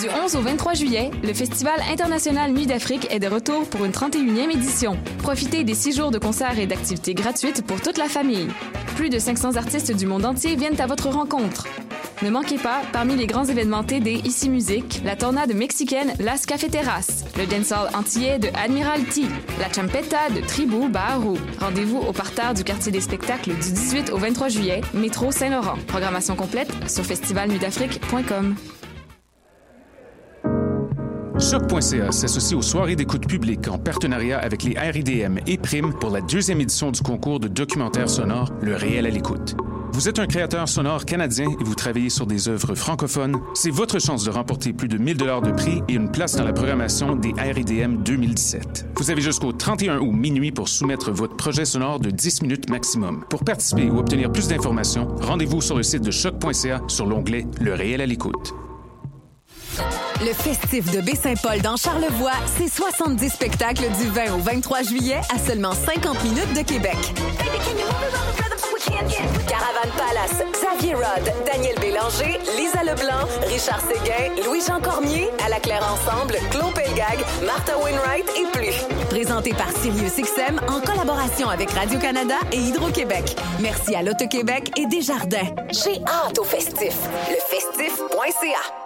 Du 11 au 23 juillet, le Festival international Nuit d'Afrique est de retour pour une 31e édition. Profitez des six jours de concerts et d'activités gratuites pour toute la famille. Plus de 500 artistes du monde entier viennent à votre rencontre. Ne manquez pas, parmi les grands événements TD Ici Musique, la tornade mexicaine Las Cafeteras, le dancehall antillais de Admiralty, la champeta de Tribu Baharou. Rendez-vous au parterre du quartier des spectacles du 18 au 23 juillet, métro Saint-Laurent. Programmation complète sur festivalnuitdafrique.com. Choc.ca s'associe aux soirées d'écoute publique en partenariat avec les RIDM et Prime pour la deuxième édition du concours de documentaire sonore Le réel à l'écoute. Vous êtes un créateur sonore canadien et vous travaillez sur des œuvres francophones. C'est votre chance de remporter plus de 1000 dollars de prix et une place dans la programmation des RIDM 2017. Vous avez jusqu'au 31 août minuit pour soumettre votre projet sonore de 10 minutes maximum. Pour participer ou obtenir plus d'informations, rendez-vous sur le site de choc.ca sur l'onglet Le réel à l'écoute. Le festif de Baie-Saint-Paul dans Charlevoix, c'est 70 spectacles du 20 au 23 juillet à seulement 50 minutes de Québec. Caravane Palace, Xavier Rod, Daniel Bélanger, Lisa Leblanc, Richard Séguin, Louis-Jean Cormier, À la Claire Ensemble, Claude Pelgag, Martha Wainwright et plus. Présenté par SiriusXM en collaboration avec Radio-Canada et Hydro-Québec. Merci à l'Auto-Québec et Desjardins. J'ai hâte au festif. Lefestif.ca.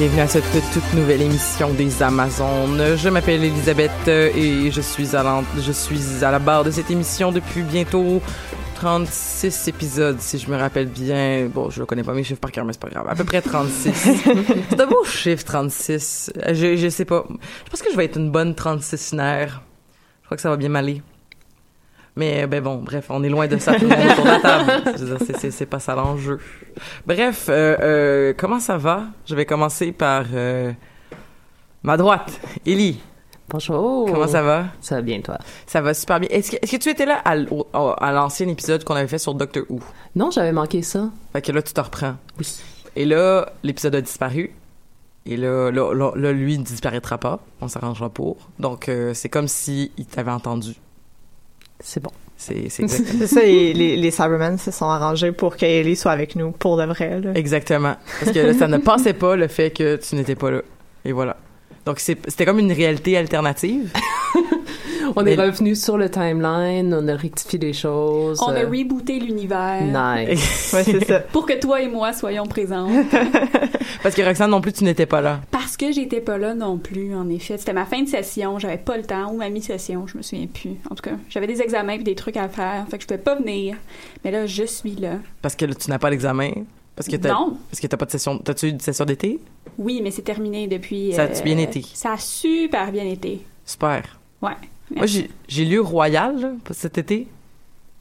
Bienvenue à cette toute nouvelle émission des Amazones. Je m'appelle Elisabeth euh, et je suis à la, je suis à la barre de cette émission depuis bientôt 36 épisodes, si je me rappelle bien. Bon, je ne connais pas mes chiffres par cœur, mais c'est pas grave. À peu près 36. c'est un beau chiffre, 36. Je, je sais pas. Je pense que je vais être une bonne 36naire. Je crois que ça va bien m'aller. Mais ben bon, bref, on est loin de ça tout le monde autour de la table. Je veux dire, c'est- pas ça l'enjeu. Bref, euh, euh, comment ça va? Je vais commencer par euh, ma droite, Élie. Bonjour. Comment ça va? Ça va bien, toi? Ça va super bien. Est-ce que, est-ce que tu étais là à, l'ancien épisode qu'on avait fait sur Doctor Who? Non, j'avais manqué ça. Fait que là, tu te reprends. Oui. Et là, l'épisode a disparu. Et là, là, là, là, lui, il ne disparaîtra pas. On s'arrangera pour. Donc, euh, c'est comme si il t'avait entendu. C'est bon. C'est c'est exactement C'est ça, et les, les Cybermen se sont arrangés pour que Ellie soit avec nous pour de vrai. Là. Exactement. Parce que là, ça ne passait pas le fait que tu n'étais pas là. Et voilà. Donc, c'est- c'était comme une réalité alternative. On Mais- est revenu sur le timeline, on a rectifié des choses. On a euh, rebooté l'univers Nice. Ouais, c'est ça. pour que toi et moi soyons présents. Parce que Roxane non plus, tu n'étais pas là. Parce que j'étais pas là non plus, en effet. C'était ma fin de session, j'avais pas le temps, ou ma mi-session, je me souviens plus. En tout cas, j'avais des examens et des trucs à faire, fait que je pouvais pas venir. Mais là, je suis là. Parce que là, tu n'as pas l'examen? Parce que t'as, Non. Parce que t'as pas de session. T'as-tu eu une session d'été? Oui, mais c'est terminé depuis. Ça a-tu bien été? Ça a super bien été. Super. Ouais. Moi, j'ai, lu Royal, là, cet été.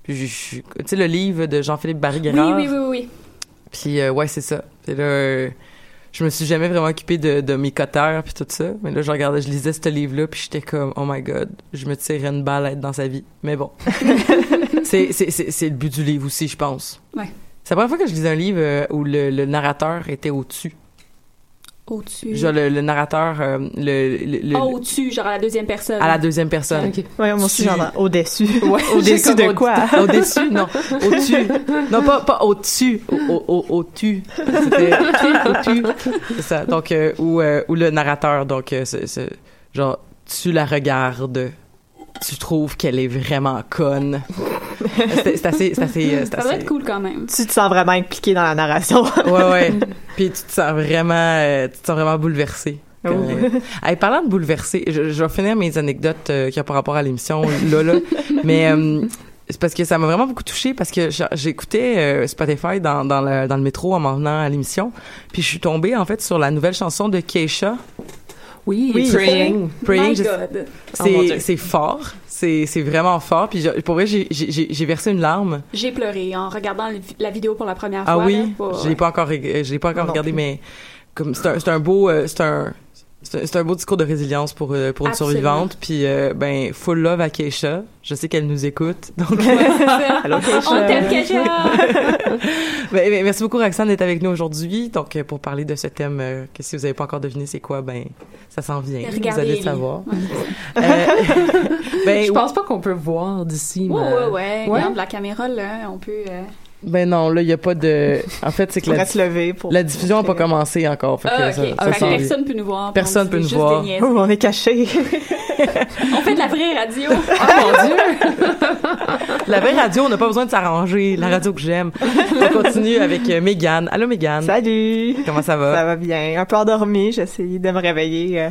Tu sais, le livre de Jean-Philippe Barry Oui, oui, oui, oui. Puis, euh, ouais, c'est ça. Puis là, euh, je me suis jamais vraiment occupé de, de mes coteurs puis tout ça. Mais là, je regardais, je lisais ce livre-là, puis j'étais comme, oh my god, je me tirais une balle à être dans sa vie. Mais bon. c'est, le but du livre aussi, je pense. Ouais. C'est la première fois que je lisais un livre euh, où le, le narrateur était au-dessus. Au-dessus. Genre le, le narrateur, euh, le, le- le- Ah, au-dessus, genre à la deuxième personne. à la deuxième personne. Ouais, moi aussi, au-dessus. Ouais, Au-dessus de quoi? Au-dessus, non. Au-dessus. Non, pas, pas au-dessus. Au- au- au- Au-dessus. C'était au-dessus. C'est ça. Donc, euh, ou, euh, ou le narrateur, donc, euh, genre, tu la regardes, tu trouves qu'elle est vraiment conne. c'est, c'est assez, c'est assez, euh, Ça doit assez- être cool quand même. Tu te sens vraiment impliqué dans la narration. Ouais, ouais. Puis tu te sens vraiment, euh, tu te sens vraiment bouleversé. Oh. Euh, hey, parlant de bouleversé, je, je vais finir mes anecdotes euh, qui ont par rapport à l'émission là, là. Mais euh, c'est parce que ça m'a vraiment beaucoup touché parce que j'écoutais euh, Spotify dans, dans, le, dans le métro en m'en venant à l'émission. Puis je suis tombée en fait sur la nouvelle chanson de Keisha. Oui, Oui, Praying. Praying. Oh. C'est fort. C'est vraiment fort. Puis je- pour vrai, j'ai- versé une larme. J'ai pleuré en regardant le- la vidéo pour la première Ah fois. oui, là. Ouais, je l'ai pas encore, je l'ai pas encore Non regardé, mais comme c'est un, un beau, euh, c'est un, c'est un- beau discours de résilience pour euh, pour une Absolument. survivante. Puis euh, ben full love à Keisha. Je sais qu'elle nous écoute, donc Allô, On t'aime, Kesha! ben, ben, merci beaucoup Roxane d'être avec nous aujourd'hui. Donc euh, pour parler de ce thème euh, que si vous avez pas encore deviné c'est quoi, ben ça s'en vient. Regardez vous allez le savoir. Euh, ben, Je pense pas qu'on peut voir d'ici. Ouais, mais- ouais, ouais. Ouais. Regarde la caméra, là, on peut... ben non, là il y a pas de. En fait c'est que la, se lever pour. la diffusion n'a pas commencé encore. Fait que Ah, ça- ça Fait vient. personne peut nous voir. Personne on peut nous juste voir. Oh, on est caché. On fait de la vraie radio. Oh mon Dieu! La vraie radio, on n'a pas besoin de s'arranger. La radio que j'aime. On continue avec euh, Mégane. Allô, Mégane. Salut. Comment ça va? Ça va bien. Un peu endormi. J'essaie de me réveiller. euh,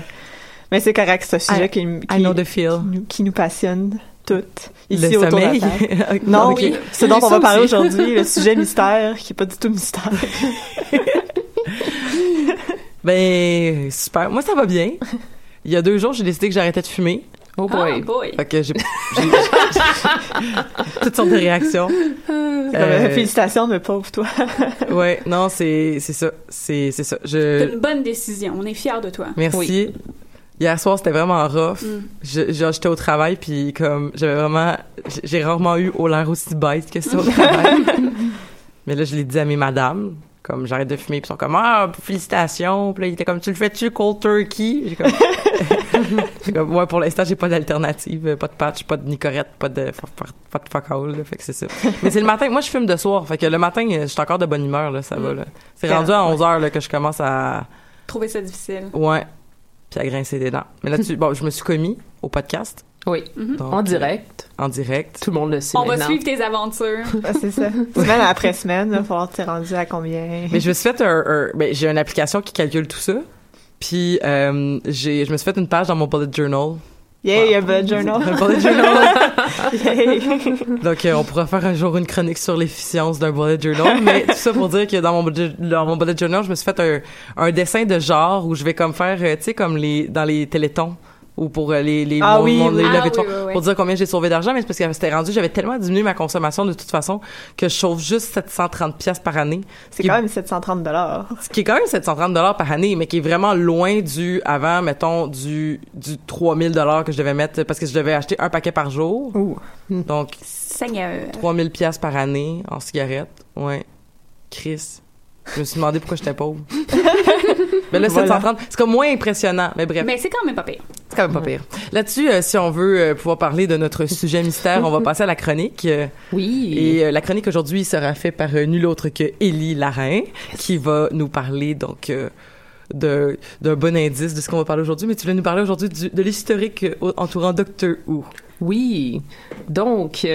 Mais c'est correct, c'est un sujet I- qui, I qui, know the feel. qui nous, qui nous passionne toutes. Ici le autour sommeil. de la table. Ok, Non, ok. oui. Ce dont on va parler aujourd'hui, le sujet mystère, qui est pas du tout mystère. Ben, super. Moi, ça va bien. Il y a deux jours, j'ai décidé que j'arrêtais de fumer. Oh Ah, boy. boy. Fait que j'ai, toutes sortes de réactions. Euh, Félicitations, mais pauvre toi. ouais, non, c'est, c'est ça. C'est, c'est ça. C'est Je, une bonne décision. On est fiers de toi. merci. Hier soir, c'était vraiment rough. Mm. Je- genre, j'étais au travail, puis comme, j'avais vraiment, j'ai- rarement eu au l'air aussi bête que ça au travail. Mais là, je l'ai dit à mes madames, comme, j'arrête de fumer, puis ils sont comme, ah, félicitations. Puis là, il était comme, tu le fais-tu cold turkey? J'ai comme, ouais, pour l'instant, j'ai pas d'alternative, pas de patch, pas de nicorette, pas de, pas de fuck all, là, fait que c'est ça. Mais c'est le matin, moi, je fume de soir, fait que le matin, euh, je suis encore de bonne humeur, là, ça va, là. C'est rendu à 11 heures, là, que je commence à, Trouver ça difficile. ouais, puis à grincer des dents. Mais là-dessus, bon, je me suis commis au podcast. Oui. Mhm. donc, En euh, direct. en direct. Tout le monde le sait On va suivre tes aventures. Ah, c'est ça. Semaine après semaine, il va falloir t'es rendu à combien? Mais je me suis fait un, un- ben, j'ai une application qui calcule tout ça. Puis euh, j'ai, je me suis fait une page dans mon bullet journal. Yay, un bullet journal. Un bullet journal. Donc euh, on pourra faire un jour une chronique sur l'efficience d'un bullet journal. Mais tout ça pour dire que dans mon bullet, dans mon bullet journal, je me suis fait un, un dessin de genre où je vais comme faire, euh, tu sais, comme les dans les télétons ou pour euh, les les Ah mon- oui, mon- oui. les Ah de oui, fonds, oui, oui. pour dire combien j'ai sauvé d'argent mais c'est parce que c'était rendu j'avais tellement diminué ma consommation de toute façon que je sauve juste 730 pièces par année C'est quand même 730 dollars. ce qui est quand même 730 dollars par année, mais qui est vraiment loin du avant, mettons du du 3000 dollars que je devais mettre parce que je devais acheter un paquet par jour. Ouh. Donc Seigneur. 3000 pièces par année en cigarettes. Ouais. Chris. Je me suis demandé pourquoi j'étais pauvre. mais là, Voilà. 730, c'est comme moins impressionnant. Mais bref, Mais c'est quand même pas pire. c'est quand même pas pire. Là-dessus, euh, si on veut euh, pouvoir parler de notre sujet mystère, on va passer à la chronique. Euh, Oui. et la chronique aujourd'hui sera faite par nul autre que Élie Larin, qui va nous parler donc d'un bon indice de ce qu'on va parler aujourd'hui. Mais tu vas nous parler aujourd'hui de l'historique entourant Doctor Who. Oui. Donc,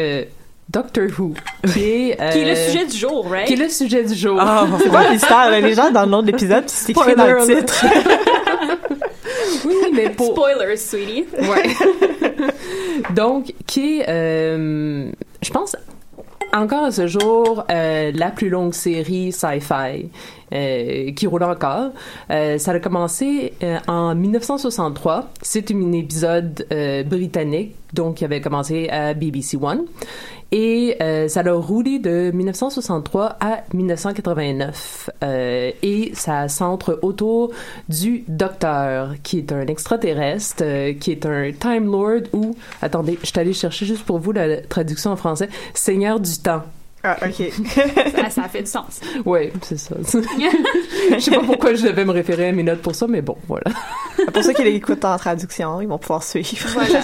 Doctor Who, qui est, euh, Qui est le sujet du jour, right? qui est le sujet du jour. Ah, C'est pas un mystère, là. Les gens dans le nom de l'épisode, c'est écrit dans le Spoiler titre. Oui, mais pour, Spoilers, sweetie. Ouais. Donc, qui est, euh, je pense, encore à ce jour, euh, la plus longue série sci-fi euh, qui roule encore. Euh, ça a commencé euh, en 1963. C'est un épisode euh, britannique, donc qui avait commencé à BBC One. Et euh, ça a roulé de 1963 à 1989. Euh, et ça centre autour du Docteur, qui est un extraterrestre, euh, qui est un Time Lord ou... Attendez, je suis allée chercher juste pour vous la traduction en français. Seigneur du temps. Ah, ok. ça, ça fait du sens. Ouais, c'est ça. je sais pas pourquoi je devais me référer à mes notes pour ça, mais bon, voilà. Pour ceux qui l'écoutent en traduction, ils vont pouvoir suivre. Voilà.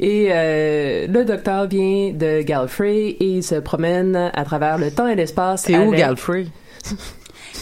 Et euh, le docteur vient de Gallifrey et il se promène à travers le temps et l'espace. C'est où Gallifrey?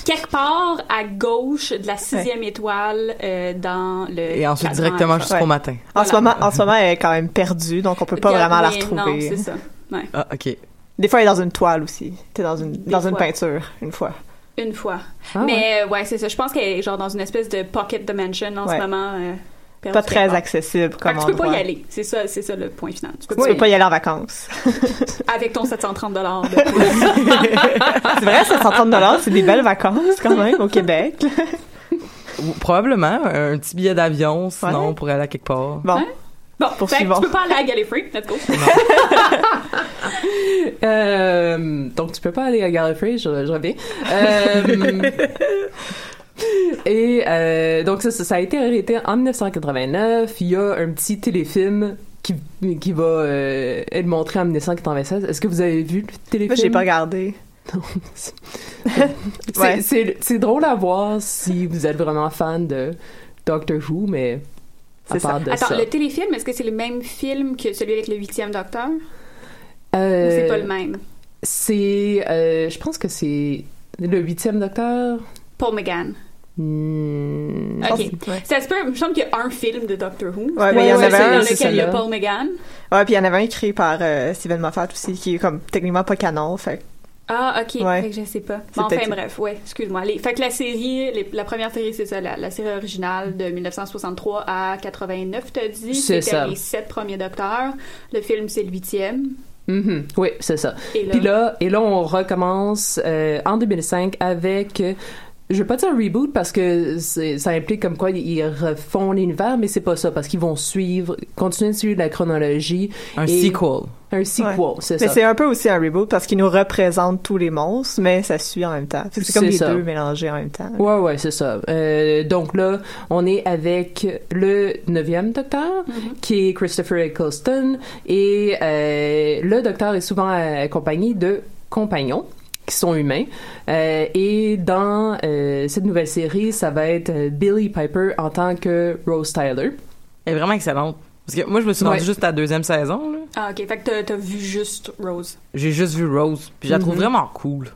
Quelque part à gauche de la sixième étoile euh, dans le. Et ensuite directement jusqu'au Ouais. matin. En ce moment, en ce moment, elle est quand même perdue, donc on peut pas vraiment la oui, retrouver. Non, c'est ça. Ouais. Ah, ok. Des fois, elle est dans une toile aussi. T'es dans une, dans une peinture, une fois. Une fois. Ah, Mais euh, ouais, c'est ça. Je pense qu'elle est genre dans une espèce de pocket dimension en Ouais. ce moment. euh, Pas très accessible comme que tu peux pas y aller. C'est ça, c'est ça le point final. Tu peux Tu peux pas y aller en vacances. avec ton 730 dollars. c'est vrai, 730 dollars, c'est des belles vacances quand même au Québec. Probablement un petit billet d'avion, sinon Ouais. pour aller à quelque part. Bon, Hein? Bon, fait que Poursuivons. tu peux pas aller à Gallifrey. Let's go. Euh, donc tu peux pas aller à Gallifrey, je, je reviens. Euh, et euh, donc ça, ça, ça a été arrêté en 1989. Il y a un petit téléfilm qui, qui va euh, être montré en 1996. Est-ce que vous avez vu le téléfilm? moi, j'ai pas regardé. C'est- Ouais. C'est c'est drôle à voir si vous êtes vraiment fan de Doctor Who, mais à C'est ça. part de Attends, ça. le téléfilm, est-ce que c'est le même film que celui avec le huitième docteur? Euh, Ou c'est pas le même? C'est, euh, je pense que c'est le huitième docteur. Paul McGann. Hmm, Ok. Ouais. Ça se peut, me semble qu'il y a un film de Doctor Who. Ouais, mais il y en avait un. dans lequel il y a. Paul McGann. Ouais, puis il y en avait un écrit par euh, Steven Moffat aussi, qui est comme techniquement pas canon. Fait que- Ah, ok. Ouais. Fait que je sais pas. Bon, enfin, bref, ouais, excuse-moi. Les- Fait que la série, les- la première série, c'est ça, la, la série originale de 1963 à 89, t'as dit. C'est C'était ça. les sept premiers docteurs. Le film, c'est le huitième. mhm, oui, c'est ça. Et là, Puis là, et là, on recommence euh, en 2005 avec. euh, je veux pas dire reboot parce que ça implique comme quoi ils refont l'univers, mais c'est pas ça parce qu'ils vont suivre, continuer de suivre la chronologie. Un Et- sequel. Un sequel, c'est Mais ça. c'est un peu aussi un reboot parce qu'il nous représente tous les monstres, mais ça suit en même temps. C'est comme les ça. deux mélangés en même temps. Ouais, ouais, c'est ça. Euh, donc là, on est avec le neuvième docteur, qui est Christopher Eccleston, et euh, le docteur est souvent accompagné de compagnons qui sont humains. Euh, et dans euh, cette nouvelle série, ça va être Billy Piper en tant que Rose Tyler. Elle est vraiment excellente. Parce que moi, je me suis rendue Ouais. juste à la deuxième saison. là. Ah, ok. Fait que t'as- vu juste Rose. J'ai juste vu Rose, puis je la trouve Mhm. vraiment cool.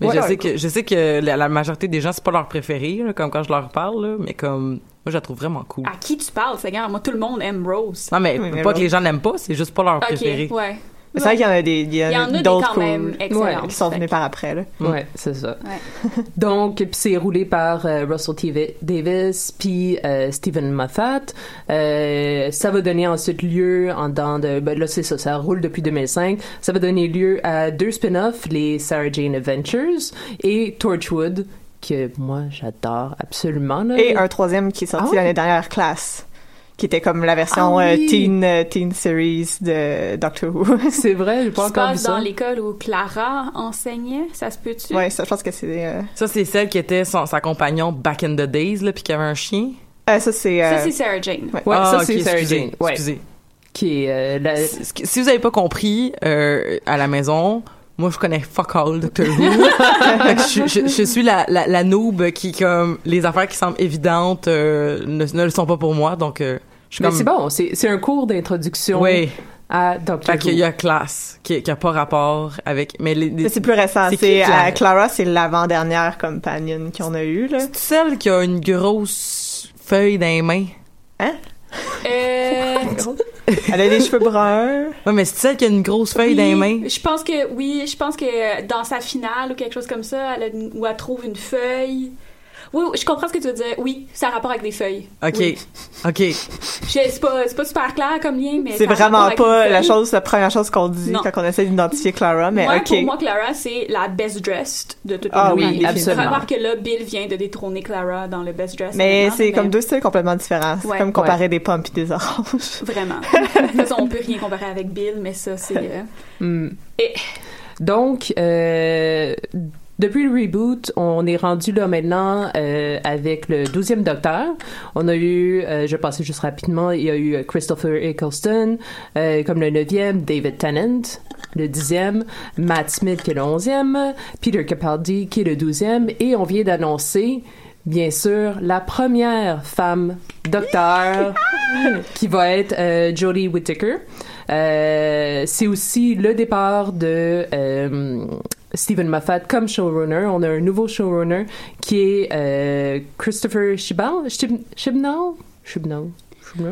Mais Ouais, je sais que je sais que la, la majorité des gens c'est pas leur préféré, là, comme quand je leur parle, là, mais comme moi je la trouve vraiment cool. À qui tu parles, Seigneur? Moi, tout le monde aime Rose. Non mais Oui, mais pas Rose- que les gens l'aiment pas, c'est juste pas leur préféré. ouais. Mais c'est vrai qu'il y en a des, il y en Il y en a a des d'autres qui sont venus par après, là. Ouais, c'est ça. Ouais. Donc, puis c'est roulé par euh, Russell T. Davis puis euh, Stephen Moffat. Euh, ça va donner ensuite lieu en dans de ben là c'est ça, ça roule depuis 2005. Ça va donner lieu à deux spin-offs, les Sarah Jane Adventures et Torchwood que moi j'adore absolument là. Et un troisième qui est sorti Ah ouais? l'année dernière, Class, qui était comme la version Ah euh, oui! teen, euh, teen series de Doctor Who. c'est vrai, j'ai pas encore vu passe ça. dans l'école où Clara enseignait, ça se peut-tu? ouais, ça, je pense que c'est... Euh, Ça c'est celle qui était son, sa compagnon back in the days là, puis qui avait un chien? euh, ça, c'est... Ça, c'est Sarah Jane. ouais. Ouais, Ah, ça ok, c'est Sarah excusez, Jane. Ouais, Excusez. qui est euh, la- Si si vous avez pas compris euh, à la maison, moi je connais fuck all Doctor Who. Je, je- je suis la, la, la noob qui comme les affaires qui semblent évidentes euh, ne, ne le sont pas pour moi, donc euh, comme c'est bon, c'est c'est un cours d'introduction Oui. à Doctor Fait qu'il y a classe qui, qui a pas rapport avec mais les, les- Mais c'est plus récent. C'est Clara? euh, Clara, c'est l'avant-dernière companion qu'on a eue, là. C'est celle qui a une grosse feuille dans les mains. Euh, Elle a des cheveux bruns. Ouais, mais c'est celle qui a une grosse feuille oui, dans les mains. Je pense que oui, je pense que dans sa finale ou quelque chose comme ça, elle a une- où elle trouve une feuille. Oui, je comprends ce que tu veux dire. Oui, ça a rapport avec des feuilles. OK. Oui. OK. C'est pas, c'est pas super clair comme lien, mais C'est vraiment pas la chose, la première chose qu'on dit Non. quand on essaie d'identifier Clara, mais Moi, ok. pour moi, Clara, c'est la best dressed de toutes Ah les oui, absolument. Remarque que là, Bill vient de détrôner Clara dans le best dressed. mais c'est comme deux styles complètement différents. C'est Ouais. comme comparer des pommes et des oranges. Vraiment. de toute façon, on peut rien comparer avec Bill, mais ça, c'est. euh, Hmm. Et- Donc, euh, depuis le reboot, on est rendu là maintenant euh, avec le 12e Docteur. On a eu, euh, je passer juste rapidement, il y a eu Christopher Eccleston, euh, comme le 9e, David Tennant, le dixième, Matt Smith qui est le onzième, Peter Capaldi qui est le douzième, et on vient d'annoncer, bien sûr, la première femme docteur qui va être euh, Jodie Whittaker. Euh, c'est aussi le départ de euh, Stephen Moffat comme showrunner. On a un nouveau showrunner qui est euh, Christopher Chibnall. Chib- Chibnall? Chibnall.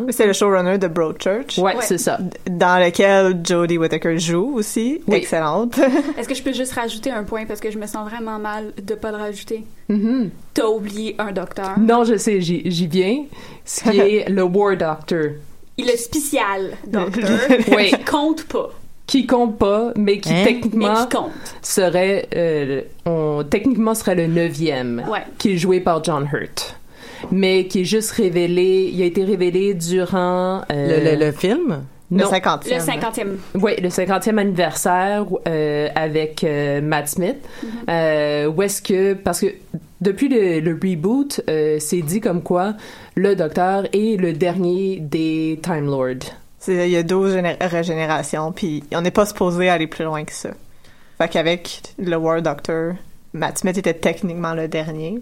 C'est le showrunner de Broadchurch. Ouais, c'est ça. Dans lequel Jodie Whittaker joue aussi. Oui. Excellente. Est-ce que je peux juste rajouter un point parce que je me sens vraiment mal de pas le rajouter? Mhm. T'as oublié un docteur. Non, je sais, j'y viens. Ce qui est le War Doctor. Il est spécial docteur. Oui. Compte pas. Qui compte pas, mais qui Hein? techniquement Mais qui compte. serait, euh, on, techniquement serait le neuvième, Ouais. qui est joué par John Hurt. Mais qui est juste révélé, il a été révélé durant... euh, Le, le, le film? Le non, 50e. Le cinquantième. Oui, le 50e anniversaire euh, avec euh, Matt Smith. Euh, où est-ce que... Parce que depuis le, le reboot, euh, c'est dit comme quoi le Docteur est le dernier des Time Lords. Il y a 12 géné- régénérations, puis on n'est pas supposé aller plus loin que ça. Fait qu'avec le War Doctor, Matt Smith était techniquement le dernier.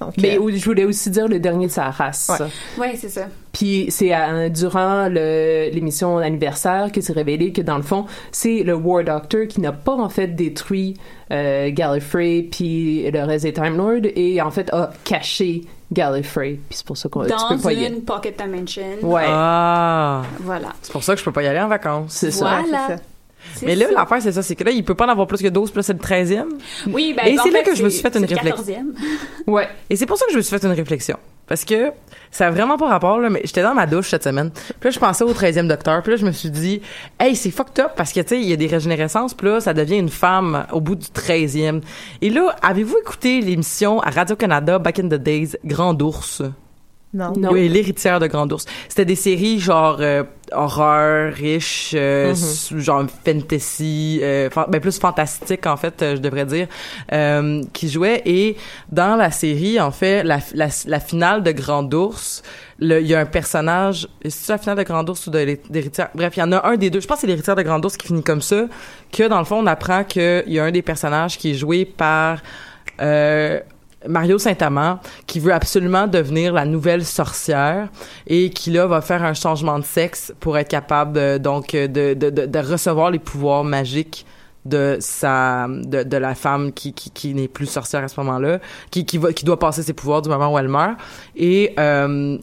Donc, Mais euh, je voulais aussi dire le dernier de sa race. Ouais. Ouais, c'est ça. Puis c'est euh, durant l'émission anniversaire que c'est révélé que dans le fond, c'est le War Doctor qui n'a pas en fait détruit euh, Gallifrey puis le reste des Time Lords et en fait a caché Gallifrey. Puis c'est pour ça qu'on tu Dans peux pas y aller. une pocket dimension. Ouais, Ah! Voilà. C'est pour ça que je peux pas y aller en vacances. c'est Voilà. ça. C'est Mais là, l'affaire, c'est ça, c'est que là, il peut pas en avoir plus que 12, puis là, c'est le 13e. Oui, ben, Et en c'est là que je me suis fait une réflexion. 14e. Ouais. Et c'est pour ça que je me suis fait une réflexion. Parce que ça a vraiment pas rapport, là, mais j'étais dans ma douche cette semaine. Puis là, je pensais au 13e docteur. Puis là, je me suis dit, hey, c'est fucked up parce que, tu sais, il y a des régénérescences. Puis là, ça devient une femme au bout du 13e. Et là, avez-vous écouté l'émission à Radio-Canada, Back in the Days, Grand Ours? Non. Non. Oui, l'héritière de Grand Ours. C'était des séries genre euh, horreur, riche, euh, Mhm. s- genre fantasy, euh, fan- ben plus fantastique en fait, euh, je devrais dire, euh, qui jouait. Et dans la série, en fait, la, la, la finale de Grand Ours, le- il y a un personnage, c'est la finale de Grand Ours ou de l'hé- d'héritière? Bref, il y en a un des deux. Je pense que c'est l'héritière de Grand Ours qui finit comme ça, que dans le fond, on apprend qu'il y a un des personnages qui est joué par euh, Mario Saint-Amand qui veut absolument devenir la nouvelle sorcière et qui là va faire un changement de sexe pour être capable de, donc euh, de, de, de, de recevoir les pouvoirs magiques de sa de, la femme qui, qui, qui n'est plus sorcière à ce moment-là qui qui va qui doit passer ses pouvoirs du moment où elle meurt. Et euh,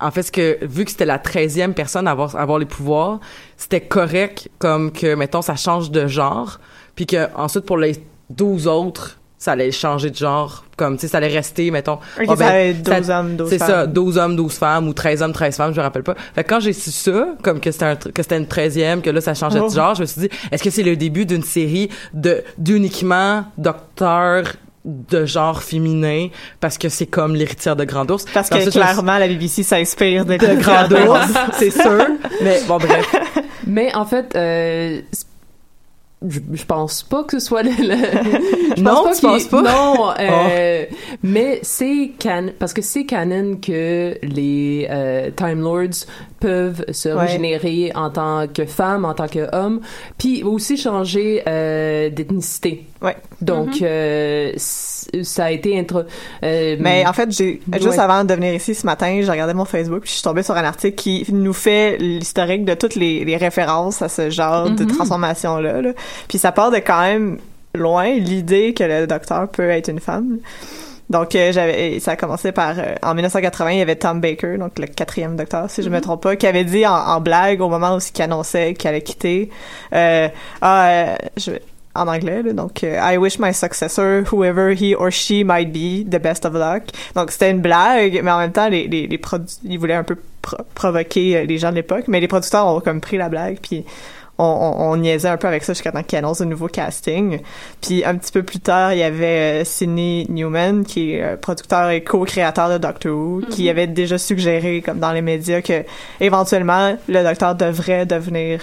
en fait, que, vu que c'était la 13e personne à avoir, à avoir les pouvoirs, c'était correct comme que, mettons, ça change de genre, puis que ensuite, pour les 12 autres, ça allait changer de genre, comme, tu sais, ça allait rester, mettons... Ok, ah, ça ben, être 12 ça- hommes, 12 C'est femmes. ça, 12 hommes, 12 femmes, ou 13 hommes, 13 femmes, je me rappelle pas. Fait que quand j'ai su ça, comme que c'était un, tr- que c'était une 13e, que là, ça changeait Oh. de genre, je me suis dit, est-ce que c'est le début d'une série de, d'uniquement docteurs de genre féminin parce que c'est comme l'héritière de Grand Ours. Parce que clairement, la BBC s'inspire de, de Grand Ours, c'est sûr. Mais bon, bref. Mais en fait, euh, c'est- je, je pense pas que ce soit le. le- je Non, pense tu qu'il- penses pas? Non, euh, mais c'est can parce que c'est canon que les euh, Time Lords peuvent se Ouais. régénérer en tant que femme, en tant qu'homme, puis aussi changer euh, d'ethnicité. Ouais. Donc euh, c- ça a été intro. euh, Mais en fait, j'ai Ouais. juste avant de venir ici ce matin, j'ai regardé mon Facebook puis je suis tombée sur un article qui nous fait l'historique de toutes les, les références à ce genre de Mhm. transformation là, là. Puis ça part de quand même loin l'idée que le docteur peut être une femme. Donc euh, j'avais ça a commencé par euh, en 1980 il y avait Tom Baker donc le quatrième docteur si je me trompe pas qui avait dit en, en blague au moment où il annonçait qu'il allait quitter euh, ah je en anglais là, donc euh, I wish my successor whoever he or she might be the best of luck. Donc c'était une blague mais en même temps les les, les produ- ils voulaient un peu pro- provoquer euh, les gens de l'époque. Mais les producteurs ont comme pris la blague puis on, on, on niaisait un peu avec ça jusqu'à temps qu'ils annoncent un nouveau casting. Puis un petit peu plus tard, il y avait euh, Sidney Newman, qui est producteur et co-créateur de Doctor Who, qui avait déjà suggéré, comme dans les médias, que éventuellement le docteur devrait devenir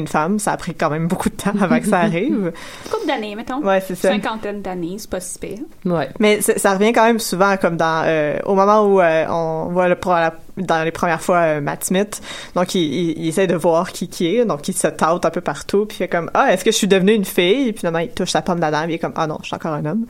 une femme. Ça a pris quand même beaucoup de temps avant que ça arrive. Couple d'années, mettons. Ouais, c'est ça. Cinquantaine d'années, c'est pas si pire. Ouais. Mais ça revient quand même souvent comme dans euh, au moment où euh, on voit le, pour la- dans les premières fois euh, Matt Smith. Donc il, il, il essaie de voir qui qui est. Donc il se tâte un peu partout. Puis il fait comme ah est-ce que je suis devenue une fille? Puis finalement il touche sa pomme d'Adam. Puis il est comme ah non je suis encore un homme.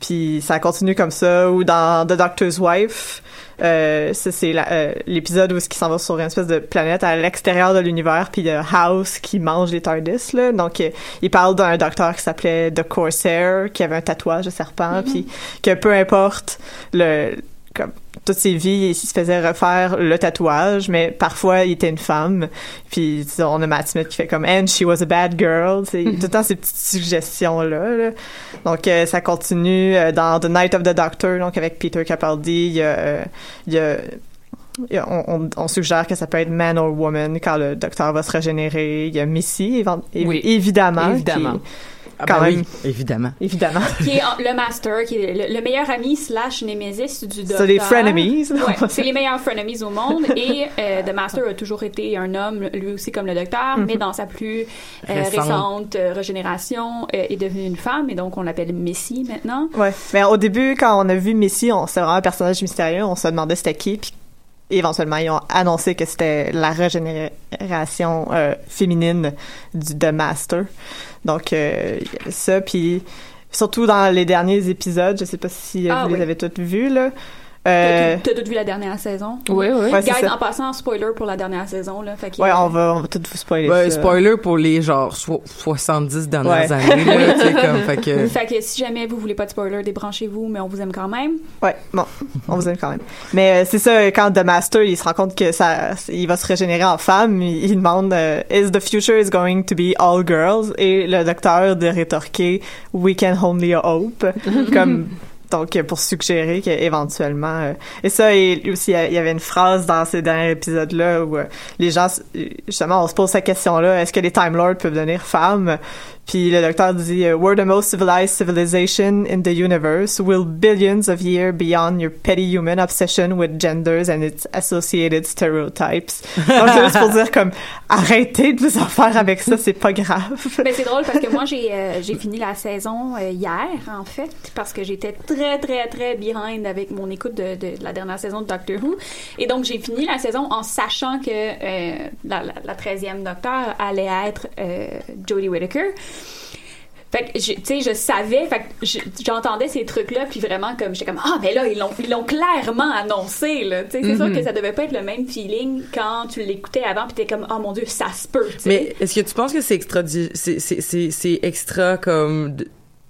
Puis ça continue comme ça. Ou dans The Doctor's Wife. Euh, ça, c'est la- euh, l'épisode où il s'en va sur une espèce de planète à l'extérieur de l'univers, puis a House qui mange les TARDIS, là. Donc, euh, il parle d'un docteur qui s'appelait The Corsair, qui avait un tatouage de serpent, puis que peu importe le... Comme, toute ses vies, il se faisait refaire le tatouage, mais parfois, il était une femme. Puis, on a Matt Smith qui fait comme « And she was a bad girl ». Tu sais, Tout le temps, ces petites suggestions-là, là. Donc, euh, ça continue euh, dans The Night of the Doctor, donc avec Peter Capaldi. Il y a, euh, il y a il y a- on, on- on suggère que ça peut être man or woman quand le docteur va se régénérer. Il y a Missy, évi- Oui. évidemment. Évidemment. qui- Ah, quand ben même. oui, évidemment. évidemment. Qui est le master, qui est le, le meilleur ami slash némésis du docteur. C'est des frenemies. Ouais, c'est les meilleurs frenemies au monde et euh, The Master a toujours été un homme, lui aussi comme le docteur, Mhm. mais dans sa plus euh, Récente. récente euh, régénération euh, est devenue une femme et donc on l'appelle Missy maintenant. Ouais. Mais au début, quand on a vu Missy, on c'était vraiment un personnage mystérieux. On se demandait c'était qui. Puis éventuellement, ils ont annoncé que c'était la régénération euh, féminine du The Master. Donc, euh, ça. Puis surtout dans les derniers épisodes, je sais pas si euh, Ah vous oui. les avez toutes vues, là. T'as Euh, tout- T'as tout vu la dernière saison? Oui, oui. Ouais, Guys, en passant, spoiler pour la dernière saison, là. Fait Ouais, on va, on va tout vous spoiler Ouais, ça. spoiler pour les genre so- 70 dernières Ouais. années, là, comme, fait que... Fait que si jamais vous voulez pas de spoiler, débranchez-vous, mais on vous aime quand même. Ouais, bon, on vous aime quand même. Mais euh, c'est ça, quand The Master, il se rend compte que ça, il va se régénérer en femme, il, il demande euh, Is the future is going to be all girls? Et le docteur de rétorquer We can only hope. comme donc euh, pour suggérer qu'éventuellement euh, et ça aussi il y avait une phrase dans ces derniers épisodes là où euh, les gens justement on se pose cette question là est-ce que les Time Lords peuvent devenir femmes? Puis le docteur dit euh, We're the most civilized civilization in the universe. Will billions of years beyond your petty human obsession with genders and its associated stereotypes. Donc c'est juste pour dire comme arrêtez de vous en faire avec ça, c'est pas grave. Mais c'est drôle parce que moi j'ai euh, j'ai fini la saison euh, hier en fait parce que j'étais très très très behind avec mon écoute de, de la dernière saison de Doctor Who et donc j'ai fini la saison en sachant que euh, la, la, la 13e Docteur allait être euh, Jodie Whittaker. Fait que, tu sais, je savais, fait que je- j'entendais ces trucs-là, puis vraiment, comme, j'étais comme, ah, mais là, ils l'ont, ils l'ont clairement annoncé, là. Tu sais, c'est sûr Mhm. que ça devait pas être le même feeling quand tu l'écoutais avant, puis t'es comme, oh mon dieu, ça se peut. Mais est-ce que tu penses que c'est extra, c'est, c'est, c'est, c'est extra comme,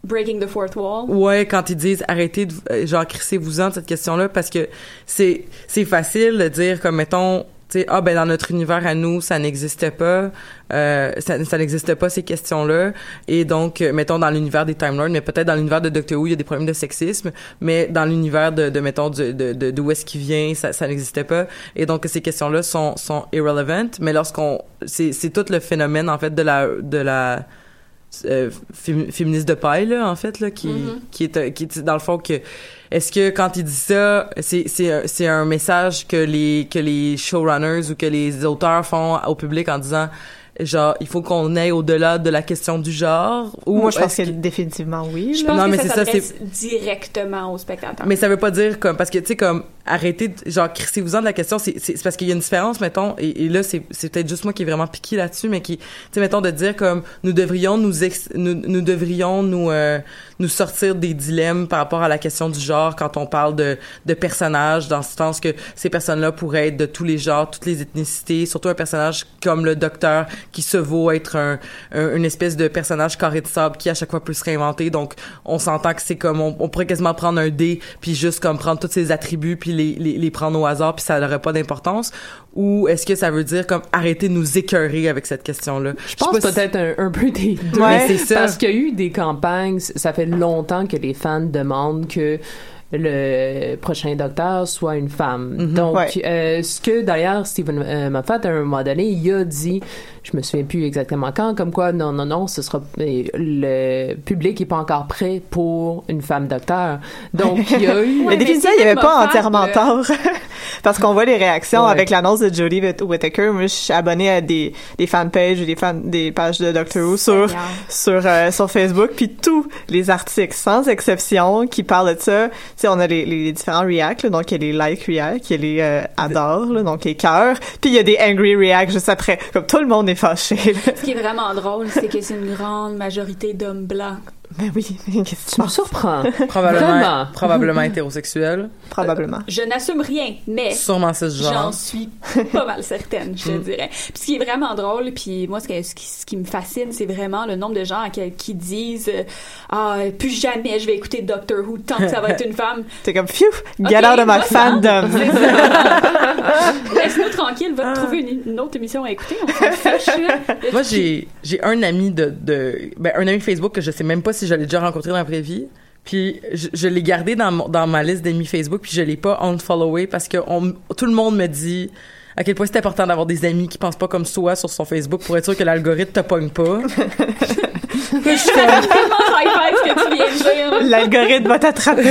Breaking the fourth wall. ouais, quand ils disent arrêtez de, euh, genre, crissez-vous-en de cette question-là, parce que c'est, c'est facile de dire, comme, mettons, tu ah, ben, dans notre univers à nous, ça n'existait pas, euh, ça, ça n'existe pas ces questions-là, et donc, euh, mettons, dans l'univers des Time Lords, mais peut-être dans l'univers de Doctor Who, il y a des problèmes de sexisme, mais dans l'univers de, de mettons, de, de, de- d'où est-ce qu'il vient, ça, ça n'existait pas, et donc, ces questions-là sont, sont irrelevant, mais lorsqu'on, c'est, c'est tout le phénomène, en fait, de la, de la, euh, fém- féministe de paille là en fait là qui Mhm. qui est euh, qui est dans le fond que est-ce que quand il dit ça c'est c'est un- c'est un message que les que les showrunners ou que les auteurs font au public en disant genre il faut qu'on aille au-delà de la question du genre ou Moi, je pense que définitivement oui. Je pense Non, que mais ça c'est ça, directement aux spectateurs. Mais ça veut pas dire comme parce que tu sais comme arrêtez de- genre crissez-vous-en de la question. C'est parce qu'il y a une différence mettons et, et là c'est peut-être juste moi qui est vraiment piqué là-dessus mais qui tu sais mettons de dire comme nous devrions nous ex- nous, nous devrions nous euh, nous sortir des dilemmes par rapport à la question du genre quand on parle de de personnages dans ce sens que ces personnes-là pourraient être de tous les genres toutes les ethnicités surtout un personnage comme le docteur qui se vaut être un, un- une espèce de personnage carré de sable qui à chaque fois peut se réinventer. Donc on s'entend que c'est comme on, on pourrait quasiment prendre un dé puis juste comme prendre tous ses attributs puis les, les, les prendre au hasard puis ça n'aurait pas d'importance? Ou est-ce que ça veut dire comme arrêter de nous écœurer avec cette question-là? Je pense si- peut-être un, un peu des deux. Ouais, c'est ça. Parce qu'il y a eu des campagnes, ça fait longtemps que les fans demandent que le prochain docteur soit une femme. Mhm. Donc, Ouais. euh, ce que d'ailleurs Stephen euh, Moffat, à un moment donné, il a dit, je me souviens plus exactement quand, comme quoi, non, non, non, ce sera, le public est pas encore prêt pour une femme docteur. Donc, il y a eu... Mais définitivement, il n'y avait pas entièrement tort. Parce qu'on voit les réactions Ouais. avec l'annonce de Jodie Whitt- Whittaker. Moi, je suis abonnée à des, des fanpages ou des, fan, des pages de Doctor Who sur, sur, euh, sur Facebook. Puis tous les articles, sans exception, qui parlent de ça. Tu sais, on a les, les différents reacts. là. donc, il y a les like reacts, il y a les euh, adore, là, donc les cœurs. Puis il y a des angry reacts juste après. Comme tout le monde est Ce qui est vraiment drôle, c'est que c'est une grande majorité d'hommes blancs. Mais oui, mais qu'est-ce que Tu me surprends. Probablement, probablement hétérosexuel. Probablement. Je n'assume rien, mais Sûrement ce J'en genre. suis pas mal certaine, je te dirais. Puis ce qui est vraiment drôle, puis moi, ce, que- ce qui, ce qui me fascine, c'est vraiment le nombre de gens qui, qui disent Ah, plus jamais je vais écouter Doctor Who tant que ça va être une femme. T'es comme, phew, get Ok, out of my fandom. Laisse-nous tranquille, va te trouver une, une autre émission à écouter. On s'en fiche. là. Moi, j'ai, j'ai un ami de, de, ben, un ami Facebook que je sais même pas si je l'ai déjà rencontré dans la vraie vie. Puis, je, l'ai gardé dans, ma liste d'amis Facebook, puis je l'ai pas unfollowé parce que tout le monde me dit à quel point c'est important d'avoir des amis qui pensent pas comme soi sur son Facebook pour être sûr que l'algorithme te pogne pas. Je suis tellement high-five ce que tu viens de dire. L'algorithme va t'attraper.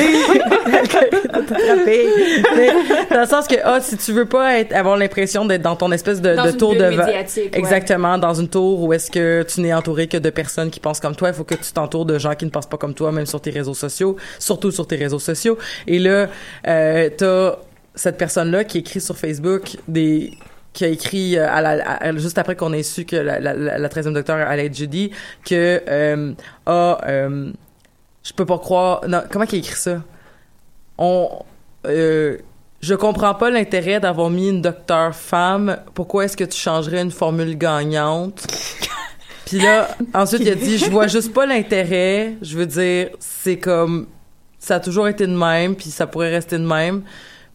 Dans le sens que, ah, si tu veux pas être, avoir l'impression d'être dans ton espèce de, Dans de une tour de va- médiatique, ouais. Exactement, dans une tour où est-ce que tu n'es entouré que de personnes qui pensent comme toi. Il faut que tu t'entoures de gens qui ne pensent pas comme toi, même sur tes réseaux sociaux, surtout sur tes réseaux sociaux. Et là, euh, t'as cette personne-là qui écrit sur Facebook des qui a écrit euh, juste après qu'on ait su que la, la, la, la 13e docteur allait être Judy que euh, ah euh, je peux pas croire non comment qu'il a écrit ça? On euh, je comprends pas l'intérêt d'avoir mis une docteur femme. Pourquoi est-ce que tu changerais une formule gagnante? Puis là, ensuite, il a dit, je vois juste pas l'intérêt. Je veux dire, c'est comme, ça a toujours été de même, puis ça pourrait rester de même.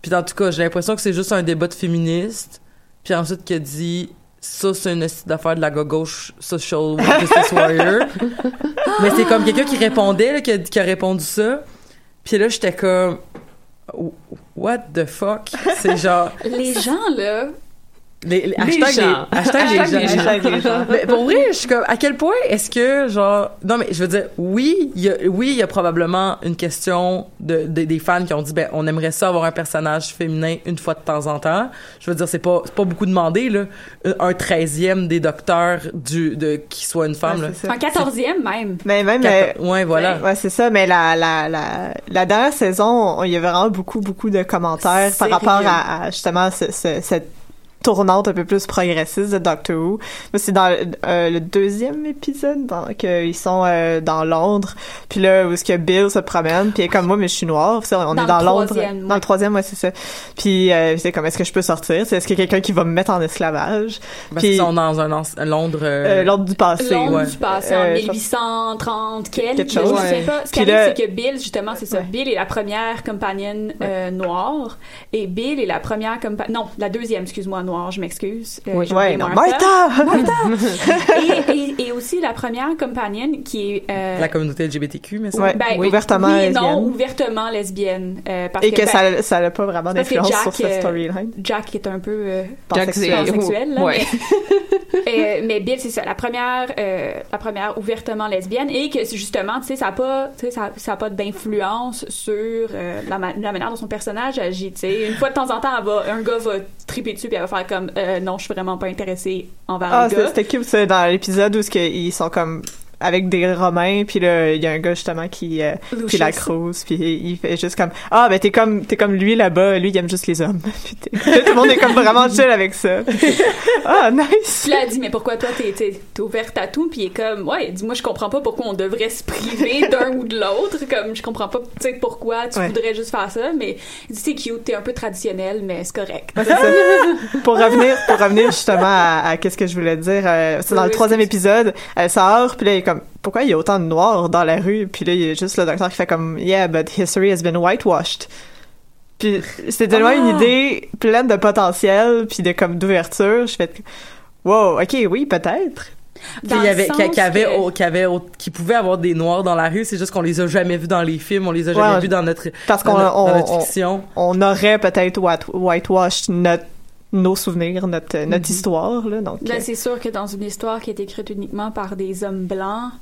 Puis en tout cas, j'ai l'impression que c'est juste un débat de féministe. Puis ensuite, qu'il a dit, ça, c'est une esti d'affaire de la gauche social justice warrior. Mais c'est comme quelqu'un qui répondait, là, qui, a, qui a répondu ça. Puis là, j'étais comme, what the fuck? C'est genre, Les gens, là, les, les, Les hashtag gens. les, hashtag les gens. gens. Hashtag les gens. Mais pour vrai, je suis comme, à quel point est-ce que, genre, non, mais je veux dire, oui, il y a, oui, il y a probablement une question de, de- des fans qui ont dit, ben, on aimerait ça avoir un personnage féminin une fois de temps en temps. Je veux dire, c'est pas, c'est pas beaucoup demandé, là. Un treizième des docteurs du, de, qui soit une femme, Ouais, là. quatorzième même. Mais même, euh, ouais, voilà. Ouais, c'est ça, mais la, la, la, la dernière saison, on- il y avait vraiment beaucoup, beaucoup de commentaires par rapport à, à, justement ce, ce- cette tournante un peu plus progressiste de Doctor Who. Mais c'est dans euh, le deuxième épisode dans, qu'ils sont euh, dans Londres, puis là où est-ce que Bill se promène, puis elle est comme moi mais je suis noire, on Dans est dans le Londres, troisième, dans ouais. le troisième ouais c'est ça. Puis euh, c'est comme est-ce que je peux sortir, c'est est-ce qu'il y a quelqu'un qui va me mettre en esclavage, Parce puis qu'ils sont dans un, Londres, euh, euh, Londres du passé, Londres ouais. du passé Euh, en je pense- 1830 quelques. Quelque je chose. sais Ouais. pas. Ce qui Puis arrive, là- c'est que Bill, justement, c'est ça. Ouais. Bill est la première compagnonne euh, noire et Bill est la première compagnonne. Non, la deuxième, excuse-moi, noire, je m'excuse. Euh, Oui. Ouais, non, Martha. Martha! et, et, et aussi la première compagnonne qui est. euh, la communauté LGBTQ, mais ça? Ouais, ben, ouvertement oui lesbienne. non, ouvertement lesbienne. euh, parce Et que ben, ça ça n'a pas vraiment que d'influence Jack, sur cette euh, storyline. Jack est un peu euh, Jack, Pansexuel. là, Ouais. mais, euh, mais Bill, c'est ça, la première, euh, la première ouvertement lesbienne, et que justement, tu sais, ça a pas, ça, ça a pas d'influence sur euh, la, ma- la manière dont son personnage agit. Tu sais, une fois de temps en temps, elle va, un gars va triper dessus puis elle va faire comme, euh, non, je suis vraiment pas intéressée envers Ah, le c'est- gars. c'était cute, ça, dans l'épisode où ils sont comme avec des Romains, puis là, il y a un gars, justement, qui, euh, qui la crouse, puis il fait juste comme « Ah, ben t'es comme, t'es comme lui là-bas, lui, il aime juste les hommes. » Puis Tout le monde est comme vraiment chill avec ça. ah, nice! Puis là, elle dit, mais pourquoi toi, t'es, ouverte à tout? Puis il est comme, ouais, il dit, moi, je comprends pas pourquoi on devrait se priver d'un ou de l'autre. Comme, je comprends pas, tu sais, pourquoi tu Ouais. voudrais juste faire ça. Mais il dit, c'est cute, t'es un peu traditionnel, mais c'est correct. Ouais, ça. pour revenir, pour revenir justement à, à qu'est-ce que je voulais dire, euh, c'est dans Oui, le troisième épisode, elle sort, puis là, il est comme, pourquoi il y a autant de noirs dans la rue? Puis là, il y a juste le docteur qui fait comme, yeah, but history has been whitewashed. Puis c'était tellement Ah! une idée pleine de potentiel, puis de comme d'ouverture. Je fais, wow, ok, oui, peut-être. Qu'il y avait, qu'il avait, que- avait, qu'il pouvait avoir des noirs dans la rue, c'est juste qu'on les a jamais vus dans les films, on les a jamais ouais. vus dans notre, Parce qu'on on, on- aurait peut-être white- whitewash notre nos souvenirs, notre Mhm. notre histoire là. Donc Là, euh, c'est sûr que dans une histoire qui est écrite uniquement par des hommes blancs,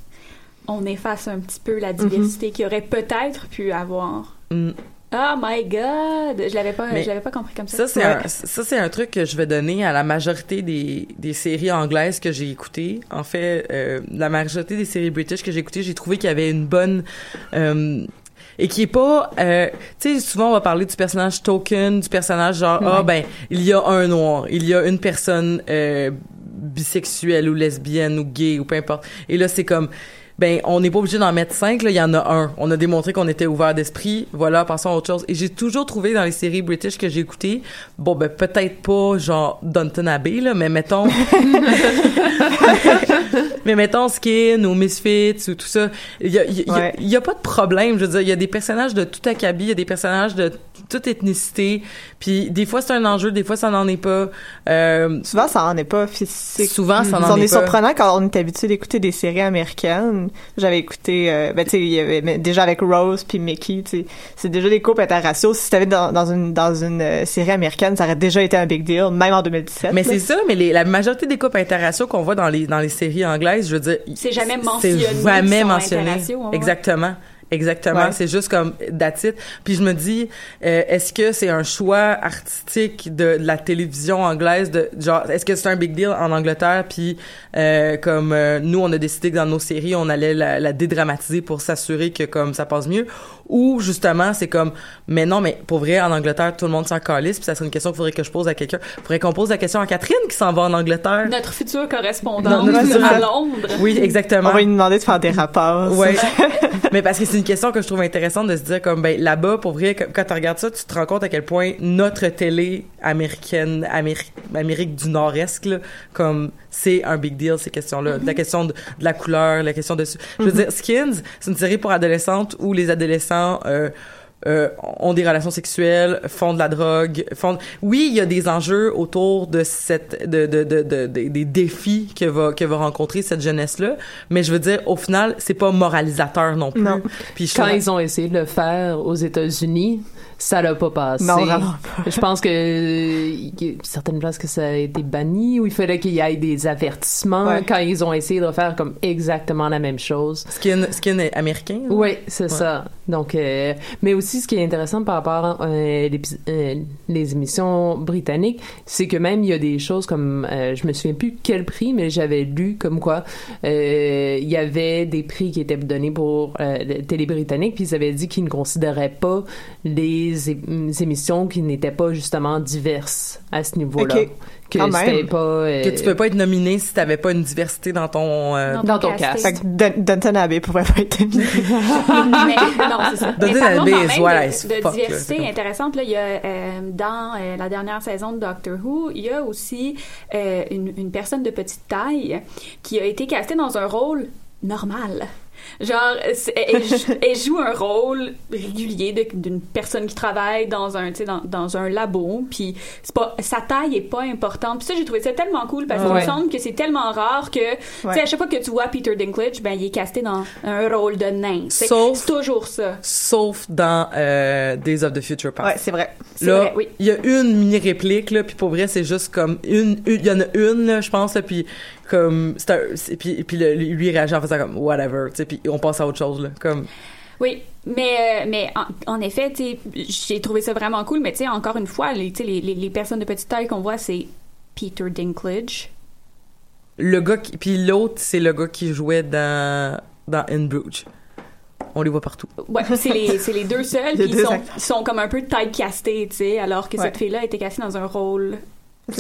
on efface un petit peu la diversité qu'il y aurait peut-être pu avoir. Mm. Oh my god! Je l'avais pas, Mais je l'avais pas compris comme ça. Ça, c'est Ouais. un, ça, c'est un truc que je vais donner à la majorité des, des séries anglaises que j'ai écoutées. En fait, euh, la majorité des séries british que j'ai écoutées, j'ai trouvé qu'il y avait une bonne... euh, et qui est pas... euh, tu sais, souvent, on va parler du personnage token, du personnage genre, ah, ben, il y a un noir, il y a une personne euh, bisexuelle ou lesbienne ou gay ou peu importe. Et là, c'est comme ben on n'est pas obligé d'en mettre cinq là il y en a un on a démontré qu'on était ouvert d'esprit voilà passons à autre chose et j'ai toujours trouvé dans les séries british que j'ai écoutées bon ben peut-être pas genre Downton Abbey là mais mettons mais mettons Skin ou Misfits ou tout ça il y a, y a- Ouais. il y a pas de problème je veux dire il y a des personnages de tout acabit il y a des personnages de toute ethnicité puis des fois c'est un enjeu des fois ça n'en est pas euh, souvent ça en est pas. c'est- souvent ça on n'en est, est pas surprenant quand on est habitué d'écouter des séries américaines. J'avais écouté, euh, ben tu sais, il y avait mais déjà avec Rose puis Mickey, tu sais, c'est déjà des couples interraciaux. Si c'était dans, dans une dans une euh, série américaine, ça aurait déjà été un big deal, même en 2017. Mais c'est ça, mais les, la majorité des couples interraciaux qu'on voit dans les dans les séries anglaises, je veux dire, C'est jamais c'est mentionné jamais qu'ils sont mentionné. Exactement. Exactement, Ouais. c'est juste comme it. Puis je me dis, euh, est-ce que c'est un choix artistique de, de la télévision anglaise de genre, est-ce que c'est un big deal en Angleterre? Puis euh, comme euh, nous, on a décidé que dans nos séries, on allait la, la dédramatiser pour s'assurer que comme ça passe mieux, ou justement c'est comme, mais non, mais pour vrai en Angleterre, tout le monde s'en calisse. Puis ça serait une question qu'il faudrait que je pose à quelqu'un. Faudrait qu'on pose la question à Catherine qui s'en va en Angleterre. Notre future Non, correspondante notre à Londres. Oui, exactement. on va lui demander de faire des rapports. Ouais. mais parce que c'est une question que je trouve intéressante de se dire comme ben là-bas pour vrai quand tu regardes ça, tu te rends compte à quel point notre télé américaine Améri- Amérique du Nord-Est là, comme c'est un big deal ces questions-là, la question de, de la couleur, la question de je veux dire Skins, c'est une série pour adolescentes où les adolescents euh, euh, ont des relations sexuelles, font de la drogue, font. Oui, il y a des enjeux autour de cette, de, de, de, de- de- des défis que va que va rencontrer cette jeunesse-là, mais je veux dire, au final, c'est pas moralisateur non plus. Non. Puis je Quand trouve- ils ont essayé de le faire aux États-Unis, ça l'a pas passé. Non, vraiment Je pense que euh, certaines places que ça a été banni ou il fallait qu'il y ait des avertissements Ouais. quand ils ont essayé de faire comme exactement la même chose. Skin, skin est américain. là? Oui, c'est ça. Donc, euh, mais aussi, ce qui est intéressant par rapport à euh, euh, les émissions britanniques, c'est que même il y a des choses comme, je me souviens plus quel prix, mais j'avais lu comme quoi il y avait des prix qui étaient donnés pour la télé britannique, puis ils avaient dit qu'ils ne considéraient pas les é- émissions qui n'étaient pas justement diverses à ce niveau-là. Ok. Que Quand même. pas euh, Que tu peux pas être nominé si t'avais pas une diversité dans ton. euh, dans ton casting. cast. Fait que Downton Abbey pourrait pas être aimé. mais, non, c'est ça. Même voilà, de, là, diversité intéressante. Là, il y a euh, dans euh, la dernière saison de Doctor Who, il y a aussi euh, une, une personne de petite taille qui a été castée dans un rôle normal. Genre, elle, jou- elle joue un rôle régulier d'une personne qui travaille dans un, tu sais, dans, dans un labo, puis c'est pas, sa taille est pas importante. Puis ça, j'ai trouvé ça tellement cool parce qu'il Ouais. me semble que c'est tellement rare que, tu sais, à chaque fois que tu vois Peter Dinklage, ben, il est casté dans un rôle de nain. C'est Sauf- c'est toujours ça. Sauf dans euh, Days of the Future Past. ouais, c'est vrai. Là, oui. il y a une mini réplique là, puis pour vrai c'est juste comme une, une- il y en a une là, je pense là, puis comme un, c'est- puis puis le- lui il réagit en faisant comme whatever, tu sais, puis on passe à autre chose là, comme Oui, mais, euh, mais en, en effet, tu j'ai trouvé ça vraiment cool, mais tu sais, encore une fois, les, les, les, les personnes de petite taille qu'on voit, c'est Peter Dinklage. le gars qui, puis l'autre c'est le gars qui jouait dans dans In Bruges. On les voit partout. Ouais, c'est les, les deux seuls, puis ils sont, sont comme un peu typecastés, tu sais, alors que Ouais. cette fille-là était castée dans un rôle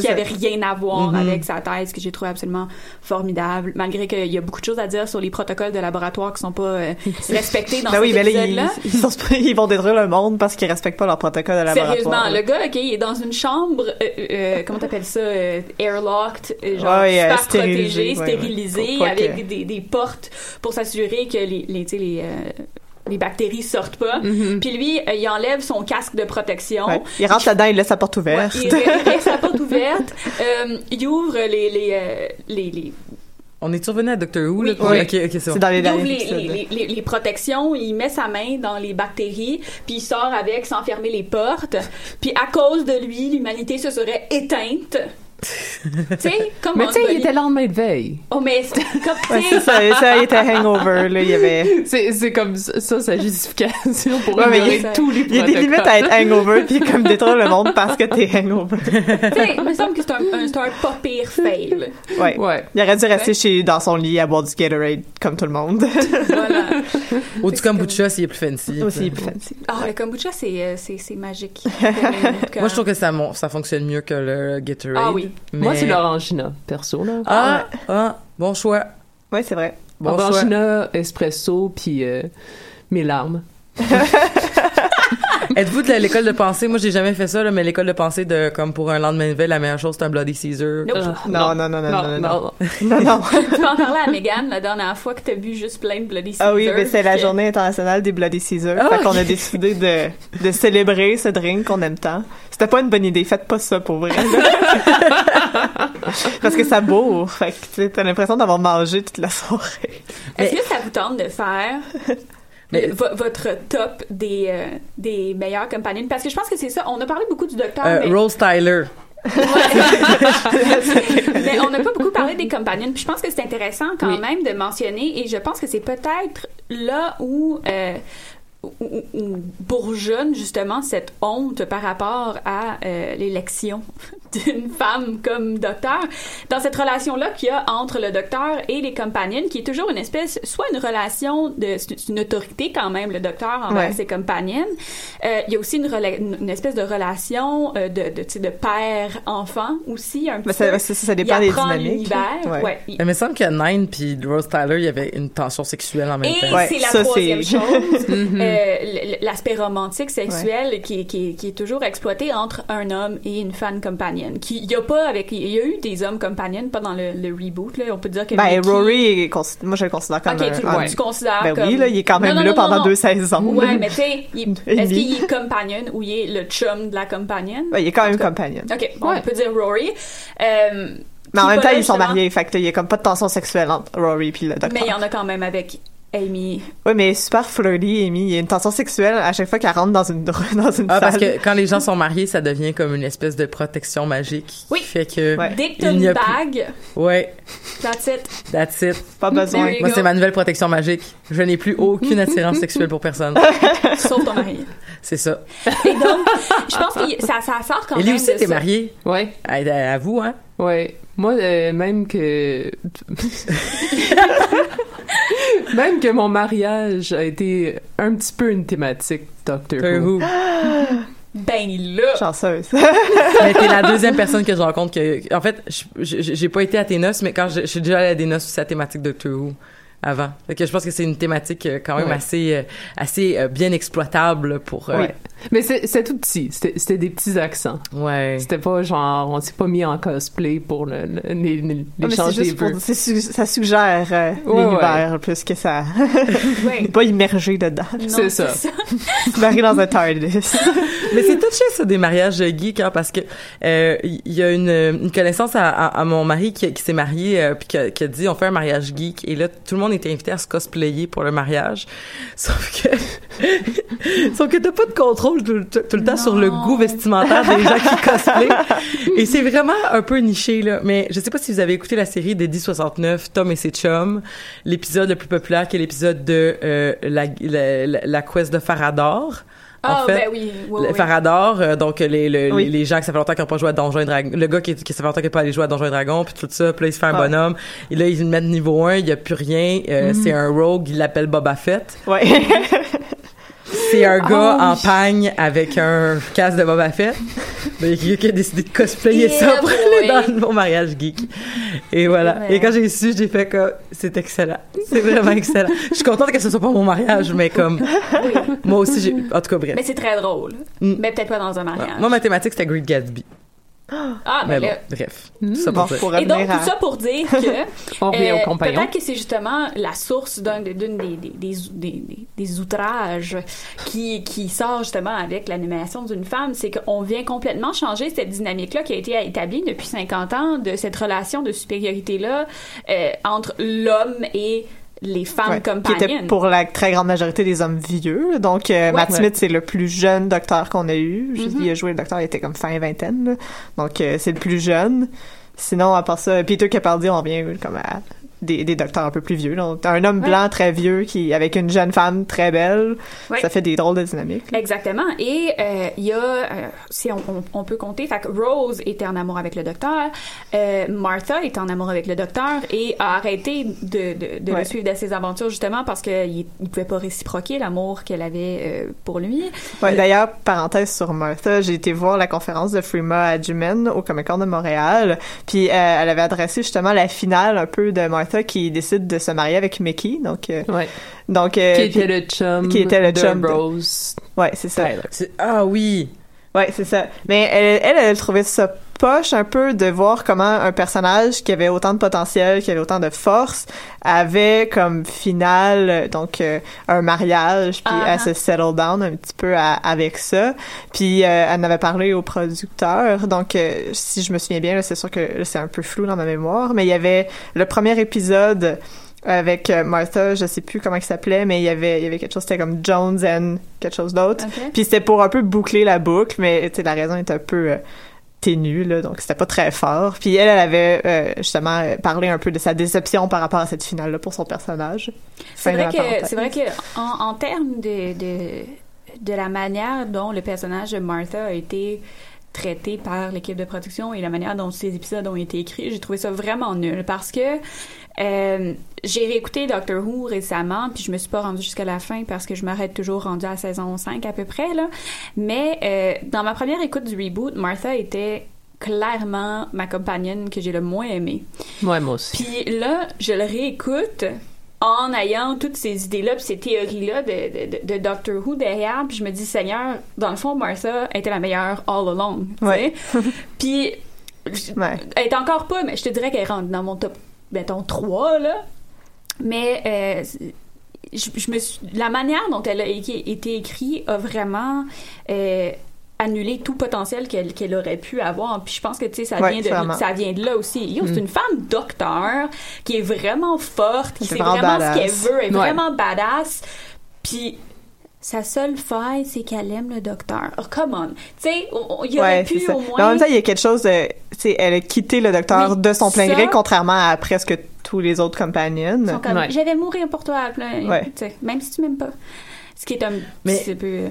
qui avait rien à voir Mhm. avec sa thèse, que j'ai trouvé absolument formidable, malgré qu'il y a beaucoup de choses à dire sur les protocoles de laboratoire qui sont pas euh, respectés dans Ben cet oui, mais là, ils, épisode-là. ils, sont supposés- ils vont détruire le monde parce qu'ils respectent pas leur protocole de laboratoire. Sérieusement, le gars, ok, il est dans une chambre, euh, euh, comment t'appelles ça, euh, airlocked, euh, genre Ouais, super euh, stérilisé, protégé, ouais. stérilisé, avec des, des, portes pour s'assurer que les, les, les, euh, les bactéries sortent pas. Puis lui, euh, il enlève son casque de protection. Ouais. Il rentre là-dedans, il laisse la porte Ouais, ouverte. il, il laisse la porte ouverte. Euh, il ouvre les les, euh, les, les On est revenu à Doctor Who, là? Oui. Ok, ok, c'est bon. Dans les Il ouvre les, les, les protections, il met sa main dans les bactéries, puis il sort avec sans fermer les portes. Puis à cause de lui, l'humanité se serait éteinte. Tu sais, comme Mais tu sais, il était lendemain de veille. Oh, mais c'est comme, Ouais, c'est ça, ça il était hangover, là, il y avait... C'est c'est comme ça, ça, sa justification pour Ouais, mais il- tous les Il y a des limites à être hangover puis comme détruire le monde parce que t'es hangover. tu sais, il me semble que c'est un, un- c'est un pas pire fail. Ouais. Ouais. Il aurait dû rester chez, dans son lit à boire du Gatorade comme tout le monde. Voilà. Ou du kombucha s'il est plus fancy. Aussi plus fancy. Ah, le kombucha, c'est euh, c'est c'est magique. Moi, je trouve que ça, ça fonctionne mieux que le Gatorade. Ah oui. Moi, c'est l'orangina, perso, là. Ah, ah, bon choix. Ouais, c'est vrai. Bon choix. orangina, espresso, puis euh, mes larmes. Êtes-vous de l'école de pensée? Moi, j'ai jamais fait ça, là, mais l'école de pensée de, comme pour un lendemain de veille, la meilleure chose, c'est un Bloody Caesar. Nope. Ah, Non, non, non, non, non, non, non. non. Non, non. Tu peux en parler à Megan la dernière fois que t'as bu juste plein de Bloody Ah oui, Caesar, mais c'est la journée internationale des Bloody Caesar. Ah, fait qu'on a décidé de, de célébrer ce drink qu'on aime tant. C'était pas une bonne idée. Faites pas ça pour vrai. Parce que ça bourre. Fait que t'as l'impression d'avoir mangé toute la soirée. Est-ce que ça vous tente de faire Mais- votre top des, euh, des meilleures compagnons? Parce que je pense que c'est ça. On a parlé beaucoup du docteur, Euh, mais, Rose Tyler. mais on n'a pas beaucoup parlé des compagnons. Puis je pense que c'est intéressant quand Oui. même de mentionner, et je pense que c'est peut-être là où, euh, où, où- où bourgeonne justement cette honte par rapport à euh, l'élection d'une femme comme docteur. Dans cette relation-là qu'il y a entre le docteur et les compagnons, qui est toujours une espèce, soit une relation de, c'est une autorité quand même, le docteur envers Ouais. ses compagnons. Euh, il y a aussi une, rela- une espèce de relation euh, de, de, tu sais, de père-enfant aussi, un petit Mais ça, peu. ça, ça Il dépend des apprend dynamiques. Ouais. Ouais. Il- Il me semble que Nine puis Rose Tyler, il y avait une tension sexuelle en même et temps. Ouais, c'est la ça, troisième c'est- chose, Mhm. euh, l'aspect romantique sexuel qui, qui, qui est toujours exploité entre un homme et une femme companion. Qui, il y a pas avec, il y a eu des hommes compagnons, pas dans le, le reboot là. On peut dire que Ben, Mickey- Rory, est moi, je le considère comme Ok, tu, un... ouais, tu considères Ben comme... oui, là, il est quand même Non, non, là non, pendant deux saisons. Ouais, mais tu sais, est-ce qu'il est compagnon ou il est le chum de la compagnon? Ouais, il est quand même compagnon. Ok, bon, Ouais. on peut dire Rory. Euh, Mais en même temps, ils sont mariés, fait il y a comme pas de tension sexuelle entre Rory puis le docteur. Mais il y en a quand même avec Amy. Oui, mais super flirty, Amy. Il y a une tension sexuelle à chaque fois qu'elle rentre dans une, dans une Ah, salle. parce que quand les gens sont mariés, ça devient comme une espèce de protection magique. Oui. Qui fait que. Ouais. Dès que t'as une a plus- bague, Ouais, that's it. that's it. Pas besoin. Moi, c'est ma nouvelle protection magique. Je n'ai plus aucune attirance sexuelle pour personne. Sauf ton mari. C'est ça. Et donc, je pense que ça, ça sort quand Ellie même aussi, de t'es ça. mariée? Ouais, À, à- à vous, hein? Ouais. Moi, euh, même que... même que mon mariage a été un petit peu une thématique Doctor Doctor Who. Who? Ben là. Chanceuse. mais t'es la deuxième personne que je rencontre que, en fait, j'ai pas été à tes noces, mais quand je, je suis déjà allée à des noces, c'est la thématique Doctor Who avant. Fait que je pense que c'est une thématique euh, quand même Ouais. assez, euh, assez euh, bien exploitable pour. euh, Ouais. Mais c'est tout petit. C'était des petits accents. ouais. C'était pas genre, on s'est pas mis en cosplay pour le, le- les- les- Ah, des pour, ça suggère euh, Ouais, l'univers plus que ça. Ouais. pas immergé dedans. C'est ça. Tu maries dans un TARDIS. Mais c'est touché ça des mariages geeks hein, parce que euh, il y a une, une connaissance à, à, à mon mari qui, qui s'est marié euh, puis qui a, qui a dit on fait un mariage geek et là tout le monde était invité à se cosplayer pour le mariage. Sauf que sauf que t'as pas de contrôle tout, le- tout le temps sur le goût vestimentaire des gens qui cosplayent. Et c'est vraiment un peu niché là. Mais je sais pas si vous avez écouté la série d'Eddie 69 Tom et ses chums. L'épisode le plus populaire qui est l'épisode de euh, la, la, la, la quest de Farador Ah, en fait, ben oui. oui, le oui. Farador, euh, donc les, le- Oui. les, les gens qui ça fait longtemps qu'ils n'ont pas joué à Donjons et Dragons, le gars qui, qui ça fait longtemps qu'il n'a pas allé jouer à Donjons et Dragons, puis tout ça, puis là il se fait un Ouais. bonhomme, et là ils le mettent niveau 1, il n'y a plus rien, euh, c'est un rogue, il l'appelle Boba Fett. Ouais. C'est un gars Ah en pagne avec un casque de Boba Fett. Il y a qui a décidé de cosplayer ça pour boy. aller dans mon mariage geek. Et voilà. Ouais. Et quand j'ai su, j'ai fait que c'est excellent. C'est vraiment excellent. Je suis contente que ce soit pas mon mariage, mais comme Oui. moi aussi, j'ai en tout cas bref. Mais c'est très drôle. Mm. Mais peut-être pas dans un mariage. Moi, ma thématique, c'était Great Gatsby. Ah, Mais ben bon, là. bref. Tout ça Bon, pour dire. pour Et donc, tout ça pour dire que On revient euh, au compagnon. peut-être que c'est justement la source d'un des, des, des, des, des- des outrages qui, qui sort justement avec l'animation d'une femme, c'est qu'on vient complètement changer cette dynamique-là qui a été établie depuis 50 ans, de cette relation de supériorité-là euh, entre l'homme et les femmes Ouais, qui compagnes. était pour la très grande majorité des hommes vieux. Donc, euh, Matt Ouais. Smith, c'est le plus jeune docteur qu'on a eu. Je Il a joué le docteur, il était comme fin vingtaine. là. Donc, euh, c'est le plus jeune. Sinon, à part ça, Peter Capaldi, on revient comme à des, des docteurs un peu plus vieux. Donc, un homme Ouais. blanc très vieux qui avec une jeune femme très belle, Ouais. ça fait des drôles de dynamiques. là. Exactement. Et euh, il y a, euh, si on, on- on peut compter, fait que Rose était en amour avec le docteur, euh, Martha était en amour avec le docteur et a arrêté de, de, de Ouais. le suivre dans ses aventures justement parce qu'il ne pouvait pas réciproquer l'amour qu'elle avait euh, pour lui. Ouais, D'ailleurs, parenthèse sur Martha, j'ai été voir la conférence de Freema Adjuman au Comic Con de Montréal, puis euh, elle avait adressé justement la finale un peu de Martha qui décide de se marier avec Mickey. Donc, euh, Ouais. donc euh, qui était le chum qui était le de chum de- Rose ouais, c'est ça. Ah oui! Ouais, c'est ça. Mais elle, elle, elle trouvait ça poche un peu de voir comment un personnage qui avait autant de potentiel, qui avait autant de force, avait comme finale euh, donc euh, un mariage, puis elle se settle down un petit peu à- avec ça. Puis euh, elle en avait parlé au producteur. Donc euh, si je me souviens bien, c'est sûr que c'est un peu flou dans ma mémoire, mais il y avait le premier épisode avec Martha, je sais plus comment il s'appelait, mais il y avait il y avait quelque chose c'était comme Jones and quelque chose d'autre. Puis c'était pour un peu boucler la boucle, mais tu sais, la raison est un peu ténue, là, donc c'était pas très fort. Puis elle, elle avait euh, justement euh, parlé un peu de sa déception par rapport à cette finale-là pour son personnage. C'est vrai que c'est vrai que en, en termes de, de de la manière dont le personnage de Martha a été traité par l'équipe de production et la manière dont ces épisodes ont été écrits, j'ai trouvé ça vraiment nul parce que euh, j'ai réécouté Doctor Who récemment, puis je me suis pas rendue jusqu'à la fin parce que je m'arrête toujours rendue à la saison 5 à peu près là. Mais euh, dans ma première écoute du reboot, Martha était clairement ma compagnonne que j'ai le moins aimée. Ouais, moi aussi. Puis là, je le réécoute en ayant toutes ces idées-là, puis ces théories-là de, de, Doctor Who derrière, puis je me dis, Seigneur, dans le fond, Martha était la meilleure all along, Ouais. puis, Ouais. elle est encore pas, mais je te dirais qu'elle rentre dans mon top, mettons, 3, là. Mais, euh, je, je me suis, la manière dont elle a été, été écrite a vraiment euh, annulé tout potentiel qu'elle qu'elle aurait pu avoir. Puis je pense que tu sais ça Ouais, vient de vraiment. ça vient de là aussi. Yo, c'est une femme docteur qui est vraiment forte, qui C'est sait vraiment vraiment ce badass. qu'elle veut, elle est Ouais. vraiment badass. Puis sa seule faille, c'est qu'elle aime le docteur. Oh, come on. Tu sais, il y aurait Ouais, pu au Mais en moins... même temps, il y a quelque chose de, tu sais, elle a quitté le docteur de son plein ça- gré, contrairement à presque tous les autres sont comme, Ouais. Mourir pour toi, plein, Ouais. tu sais, même si tu m'aimes pas. Ce qui est un Mais- petit peu... euh,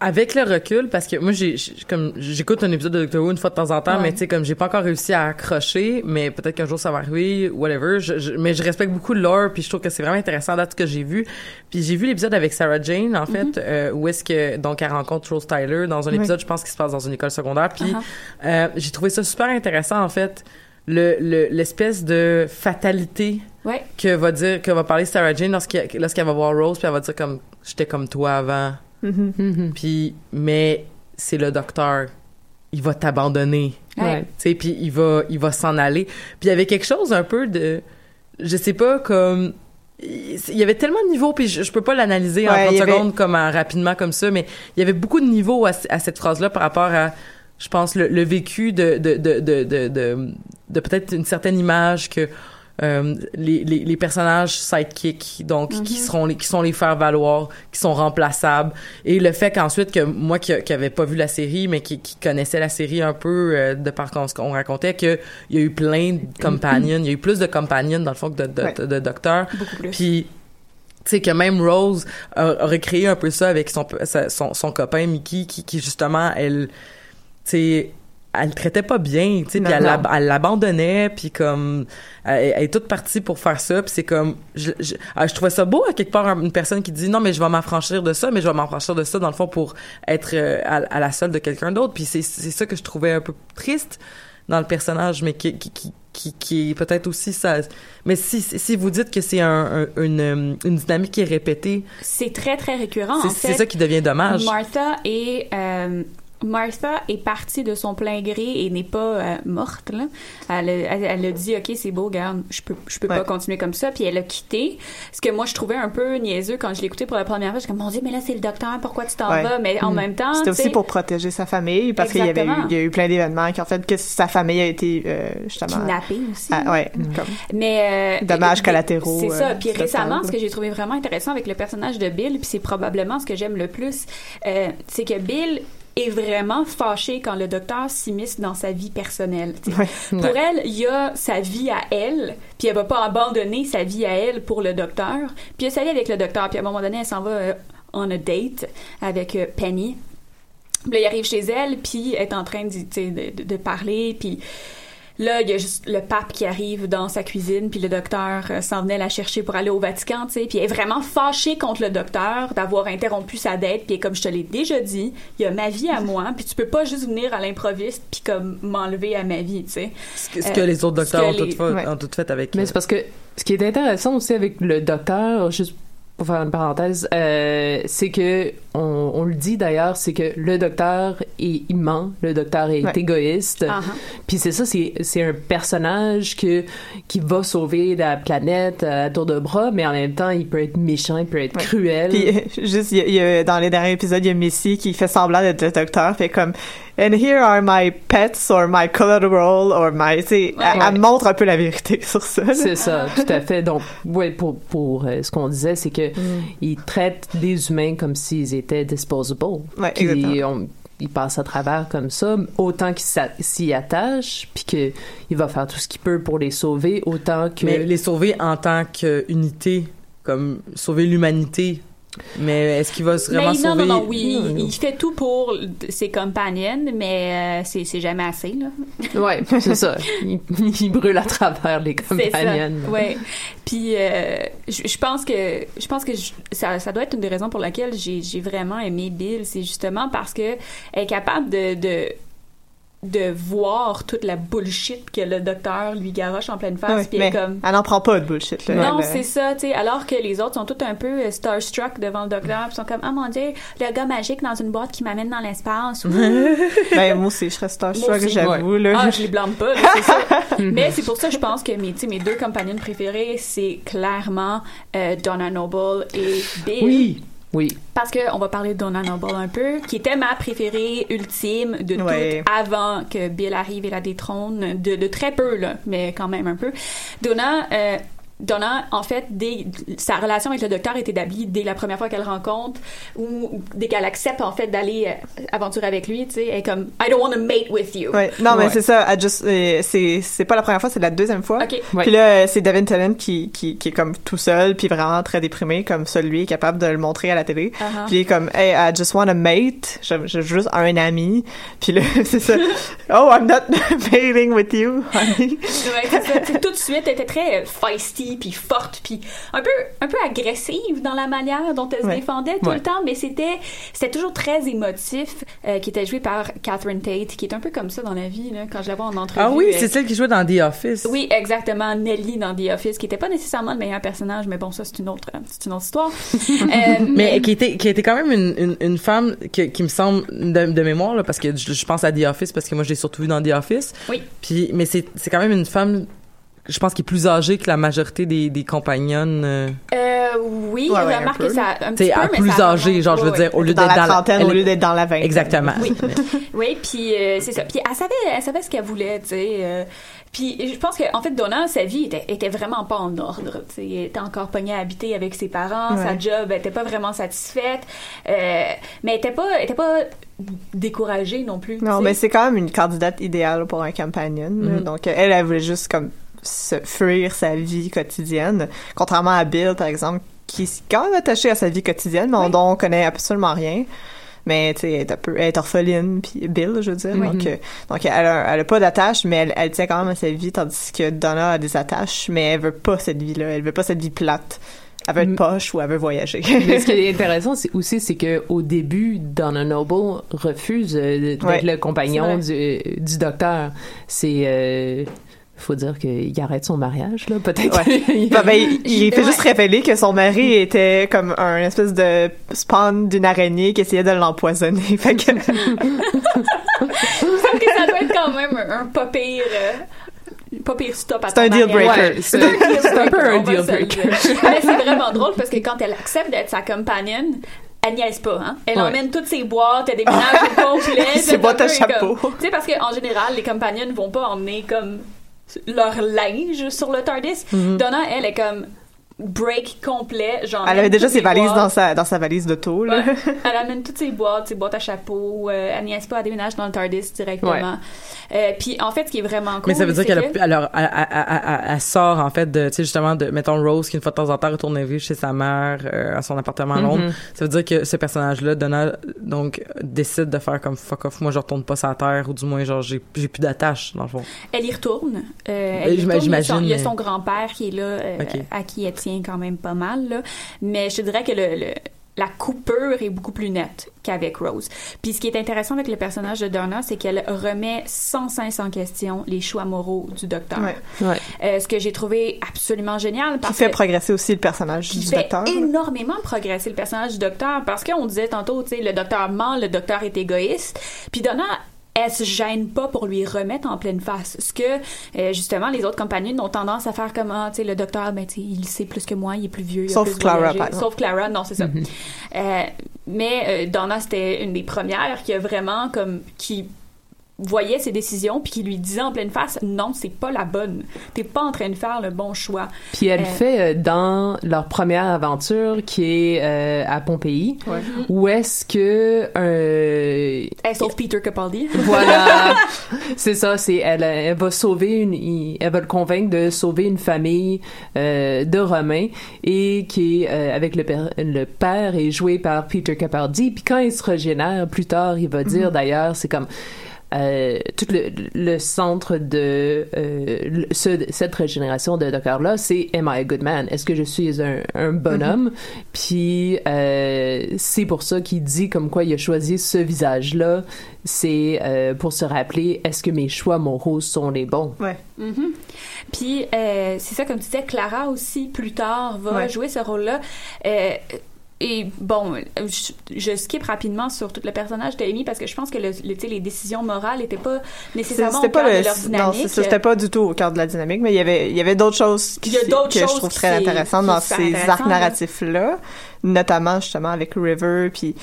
Avec le recul, parce que moi, j'ai, j'ai- comme, j'écoute un épisode de Doctor Who une fois de temps en temps, Ouais. mais tu sais, comme j'ai pas encore réussi à accrocher, mais peut-être qu'un jour ça va arriver, whatever. Je, je- mais je respecte beaucoup le lore, puis je trouve que c'est vraiment intéressant d'être ce que j'ai vu. Puis j'ai vu l'épisode avec Sarah Jane, en fait, Mm-hmm. euh, où est-ce que, donc, elle rencontre Rose Tyler dans un Oui. épisode, je pense, qui se passe dans une école secondaire. Puis Uh-huh. euh, j'ai trouvé ça super intéressant, en fait, le, le- l'espèce de fatalité Ouais. que va dire, que va parler Sarah Jane lorsqu'elle, va voir Rose, puis elle va dire comme, j'étais comme toi avant. Mhm. Mhm. Puis, mais c'est le docteur. Il va t'abandonner. Ouais. Tu sais, puis il va, il va s'en aller. Puis il y avait quelque chose un peu de, je sais pas, comme, il y avait tellement de niveaux, puis je, je peux pas l'analyser en Ouais, 30 il y avait- secondes comme en- rapidement comme ça, mais il y avait beaucoup de niveaux à, à cette phrase-là par rapport à, je pense, le, le vécu de, de, de, de, de, de, de peut-être une certaine image que euh, les, les, les personnages sidekicks, donc qui seront les, qui sont les faire valoir, qui sont remplaçables, et le fait qu'ensuite que moi qui, qui avait pas vu la série, mais qui, qui connaissait la série un peu euh, de par ce qu'on racontait, que il y a eu plein de companions, il y a eu plus de companions dans le fond que de, de, Ouais. de, de docteurs, puis tu sais que même Rose a- aurait créé un peu ça avec son son, son copain Mickey qui, qui justement elle tu sais elle le traitait pas bien tu sais puis elle l'abandonnait puis comme elle, elle est toute partie pour faire ça puis c'est comme je, je, ah, je trouvais ça beau à quelque part une personne qui dit non mais je vais m'affranchir de ça mais je vais m'affranchir de ça dans le fond pour être euh, à, à la solde de quelqu'un d'autre puis c'est c'est ça que je trouvais un peu triste dans le personnage mais qui qui qui qui, qui est peut-être aussi ça. Mais si si vous dites que c'est un, un- une euh, une dynamique qui est répétée C'est très, très récurrent, c'est ça qui devient dommage. Martha est euh, Martha est partie de son plein gré et n'est pas euh, morte là. Elle, a- elle, elle a dit ok c'est beau, regarde, je peux je peux Ouais. pas continuer comme ça. Puis elle a quitté. Ce que moi je trouvais un peu niaiseux quand je écouté pour la première fois. Je suis comme mon dieu mais là c'est le docteur, pourquoi tu t'en Ouais. vas? Mais en même temps C'était aussi pour protéger sa famille parce qu'il y avait eu, Exactement. il y a eu plein d'événements qui ont fait que sa famille a été euh, justement kidnappé aussi. Ah, ouais, comme Mais euh, Dommages collatéraux, C'est ça. euh, Puis récemment, ce que j'ai trouvé vraiment intéressant avec le personnage de Bill, puis c'est probablement ce que j'aime le plus, euh, c'est que Bill est vraiment fâché quand le docteur s'immisce dans sa vie personnelle. tu sais. Ouais. Pour elle, il y a sa vie à elle, puis elle va pas abandonner sa vie à elle pour le docteur. Puis il y a sa vie avec le docteur, puis à un moment donné, elle s'en va euh, on a date avec euh, Penny. Puis là, il arrive chez elle, puis elle est en train de, de- de parler, puis là, il y a juste le pape qui arrive dans sa cuisine, puis le docteur euh, s'en venait la chercher pour aller au Vatican, tu sais, puis elle est vraiment fâchée contre le docteur d'avoir interrompu sa dette, puis comme je te l'ai déjà dit, il y a ma vie à moi, puis tu peux pas juste venir à l'improviste puis comme m'enlever à ma vie, tu sais. Ce que, ce Euh, que les autres ce docteurs ont, les- tout fait, ouais. ont tout fait avec. Mais euh, c'est parce que ce qui est intéressant aussi avec le docteur, juste pour faire une parenthèse, euh, c'est que on, on le dit d'ailleurs, c'est que le docteur est il ment, le docteur est Ouais. égoïste. Ah. Puis c'est ça, c'est c'est un personnage que qui va sauver la planète à tour de bras, mais en même temps, il peut être méchant, il peut être Ouais. cruel. Puis euh, juste il y a- il y a- dans les derniers épisodes, il y a Missy qui fait semblant d'être le docteur, fait comme And here are my pets or my collateral or my, tu sais, elle, elle montre un peu la vérité sur ça. C'est ça, tout à fait. Donc, ouais, pour, pour euh, ce qu'on disait, c'est que ils traitent des humains comme s'ils étaient disposable. Ouais, exactement. on- ils passent à travers comme ça, autant qu'ils s'a- s'y attachent, puis qu'il va faire tout ce qu'il peut pour les sauver, autant que... Mais les sauver en tant qu'unité, comme sauver l'humanité. Mais est-ce qu'il va se vraiment Mais non, sauver? non, non, oui, Non, il, il fait tout pour ses companions, mais euh, c'est jamais assez, là. Ouais, c'est ça. Il, il brûle à travers les compagnons. Ouais. Puis euh, je je pense que je pense que je- ça, ça doit être une des raisons pour laquelle j'ai j'ai vraiment aimé Bill, c'est justement parce que elle est capable de, de de voir toute la bullshit que le docteur lui garoche en pleine face Ouais, mais comme elle n'en prend pas de bullshit. Là. non, Elle, c'est ça, tu sais, alors que les autres sont tous un peu euh, starstruck devant le docteur, puis sont comme ah mon dieu, le gars magique dans une boîte qui m'amène dans l'espace. Ben, moi aussi, je serais starstruck, j'avoue. Là. Ah, je les blâme pas, c'est ça. Mais c'est pour ça que je pense que mes deux compagnons préférés, c'est clairement euh, Donna Noble et Bill. Oui, oui. Parce que on va parler de Donna Noble un peu, qui était ma préférée ultime de Ouais. toutes avant que Bill arrive et la détrône, de, de très peu, là, mais quand même un peu. Donna, euh, Donna, en fait, dès, sa relation avec le docteur est établie dès la première fois qu'elle le rencontre, ou dès qu'elle accepte, en fait, d'aller euh, aventurer avec lui, tu sais, elle est comme « I don't want to mate with you ». Ouais. Non, mais Ouais. c'est ça. euh, c'est c'est pas la première fois, c'est la deuxième fois. OK. Ouais. Puis là, euh, c'est Devin Tennant qui, qui, qui est comme tout seul, puis vraiment très déprimé, comme seul lui est capable de le montrer à la télé. Uh-huh. Puis il est comme, hey, I just want a mate. Je, je veux juste un ami. Puis là, c'est ça. oh, I'm not mating with you, honey. Ouais, c'est ça. Tout de suite, elle était très euh, puis forte, puis un peu, un peu agressive dans la manière dont elle se Ouais. défendait tout Ouais. le temps, mais c'était, c'était toujours très émotif, euh, qui était joué par Catherine Tate, qui est un peu comme ça dans la vie, là, quand je la vois en entrevue. Ah oui, euh, c'est celle qui jouait dans The Office. oui, exactement. Nelly dans The Office, qui était pas nécessairement le meilleur personnage, mais bon, ça, c'est une autre, euh, c'est une autre histoire. Euh, Mais qui était, qui était quand même une, une, une femme que- qui me semble de, de mémoire, là, parce que je, je pense à The Office, parce que moi, je l'ai surtout vu dans The Office. Oui. Puis, mais c'est, c'est quand même une femme, je pense, qui est plus âgée que la majorité des, des compagnonnes. euh, euh, oui, Ouais, ouais, remarque que ça, un petit peu, à mais plus ça âgée, genre, je veux Ouais, dire, au lieu Dans d'être la dans trentaine elle au lieu d'être dans la vingtaine. Exactement. Oui. Oui, puis euh, c'est ça. Puis elle savait, elle savait ce qu'elle voulait, tu sais. euh, puis je pense que en fait Donna, sa vie était, était vraiment pas en ordre. Tu sais, elle était encore pognée à habiter avec ses parents, sa job elle était pas vraiment satisfaite, euh, mais elle était pas, elle était pas découragée non plus. Non, mais c'est quand même une candidate idéale pour un compagnon. Mhm. Donc, elle, elle voulait juste comme se fuir sa vie quotidienne. Contrairement à Bill, par exemple, qui est quand même attaché à sa vie quotidienne, mais Oui. dont on connaît absolument rien. Mais, tu sais, elle est un peu, elle est orpheline, puis Bill, je veux dire. Oui. Donc, euh, donc elle, a, elle a pas d'attache, mais elle, elle tient quand même à sa vie, tandis que Donna a des attaches, mais elle veut pas cette vie-là. Elle veut pas cette vie plate. Elle veut être Mm. poche ou elle veut voyager. Mais ce qui est intéressant c'est aussi, c'est que au début, Donna Noble refuse euh, d'être Ouais, le compagnon du docteur. C'est euh, faut dire qu'il arrête son mariage, là. Peut-être. Ouais. qu'il- Bah, ben, il, il fait Ouais. juste révéler que son mari était comme un espèce de spawn d'une araignée qui essayait de l'empoisonner. Fait que, Je que ça doit être quand même un, un pas pire. euh, pas pire stop à C'est un deal mariage. breaker. Ouais, c'est un peu un deal breaker. Mais c'est vraiment drôle parce que quand elle accepte d'être sa compagnon, elle niaise pas, hein. Elle Ouais. emmène toutes ses boîtes, elle déménage au complet. Ses C'est boîtes à chapeau. Tu sais, parce qu'en général, les compagnons vont pas emmener comme leur linge sur le TARDIS. Donna, elle est comme break complet. Genre, elle avait déjà ses valises boîtes. dans sa, dans sa valise d'auto, là. Ouais. Elle amène toutes ses boîtes, ses boîtes à chapeau. euh, elle niaise pas, elle déménage dans le TARDIS directement. Ouais. Euh, puis en fait, ce qui est vraiment cool, Mais ça veut dire qu'elle que- alors, elle, elle- elle- elle- elle sort, en fait, de, tu sais, justement, de, mettons, Rose, qui une fois de temps en temps retourne vivre chez sa mère, euh, à son appartement à Londres. Mhm. Ça veut dire que ce personnage-là, Donna, donc, décide de faire comme fuck off, moi, je retourne pas sur la terre, ou du moins, genre, j'ai, j'ai plus d'attache, dans le fond. Elle y retourne. Euh, Ben, elle y retourne. Il y a son- j'imagine, Il y a mais- son grand-père qui est là, euh, Ok. à qui elle tient quand même pas mal. Là. Mais je te dirais que le, le- la coupure est beaucoup plus nette qu'avec Rose. Puis ce qui est intéressant avec le personnage de Donna, c'est qu'elle remet sans cesse en question les choix moraux du docteur. Ouais. Ouais. Euh, ce que j'ai trouvé absolument génial. Qui Parce fait que progresser aussi le personnage qui du fait docteur. énormément progresser le personnage du docteur parce qu'on disait tantôt, tu sais, le docteur ment, le docteur est égoïste. Puis Donna, elle se gêne pas pour lui remettre en pleine face? Ce que, euh, justement, les autres compagnons ont tendance à faire comme, ah, tu sais, le docteur, ben, tu sais, il sait plus que moi, il est plus vieux, il a Sauf plus Clara, par exemple. Sauf Clara, non, c'est ça. Euh, mais euh, Donna, c'était une des premières qui a vraiment, comme, qui voyait ses décisions puis qui lui disait en pleine face non c'est pas la bonne. T'es pas en train de faire le bon choix. Puis elle Euh, fait euh, dans leur première aventure qui est euh, à Pompéi, où est-ce que euh, elle sauve Peter Capaldi? Voilà, c'est ça, c'est elle, elle va sauver une, elle va le convaincre de sauver une famille euh, de Romains et qui est euh, avec le père, le père est joué par Peter Capaldi. Puis quand il se régénère plus tard, il va dire d'ailleurs, c'est comme euh, tout le, le centre de euh, ce- cette régénération de docteur là c'est am I a good man? Est-ce que je suis un, un bonhomme? Puis euh, c'est pour ça qu'il dit comme quoi il a choisi ce visage là c'est euh, pour se rappeler est-ce que mes choix moraux sont les bons? Ouais. Mhm. Puis euh, c'est ça, comme tu disais, Clara aussi plus tard va Ouais. jouer ce rôle-là. Et bon, je, je skip rapidement sur tout le personnage d'Amy parce que je pense que le, les décisions morales n'étaient pas nécessairement au cœur de le, leur non, dynamique. ça, c'était pas du tout au cœur de la dynamique, mais il y avait, il y avait d'autres choses qui, d'autres que choses je trouve très intéressantes dans ces arcs là. narratifs-là, notamment justement avec River, puis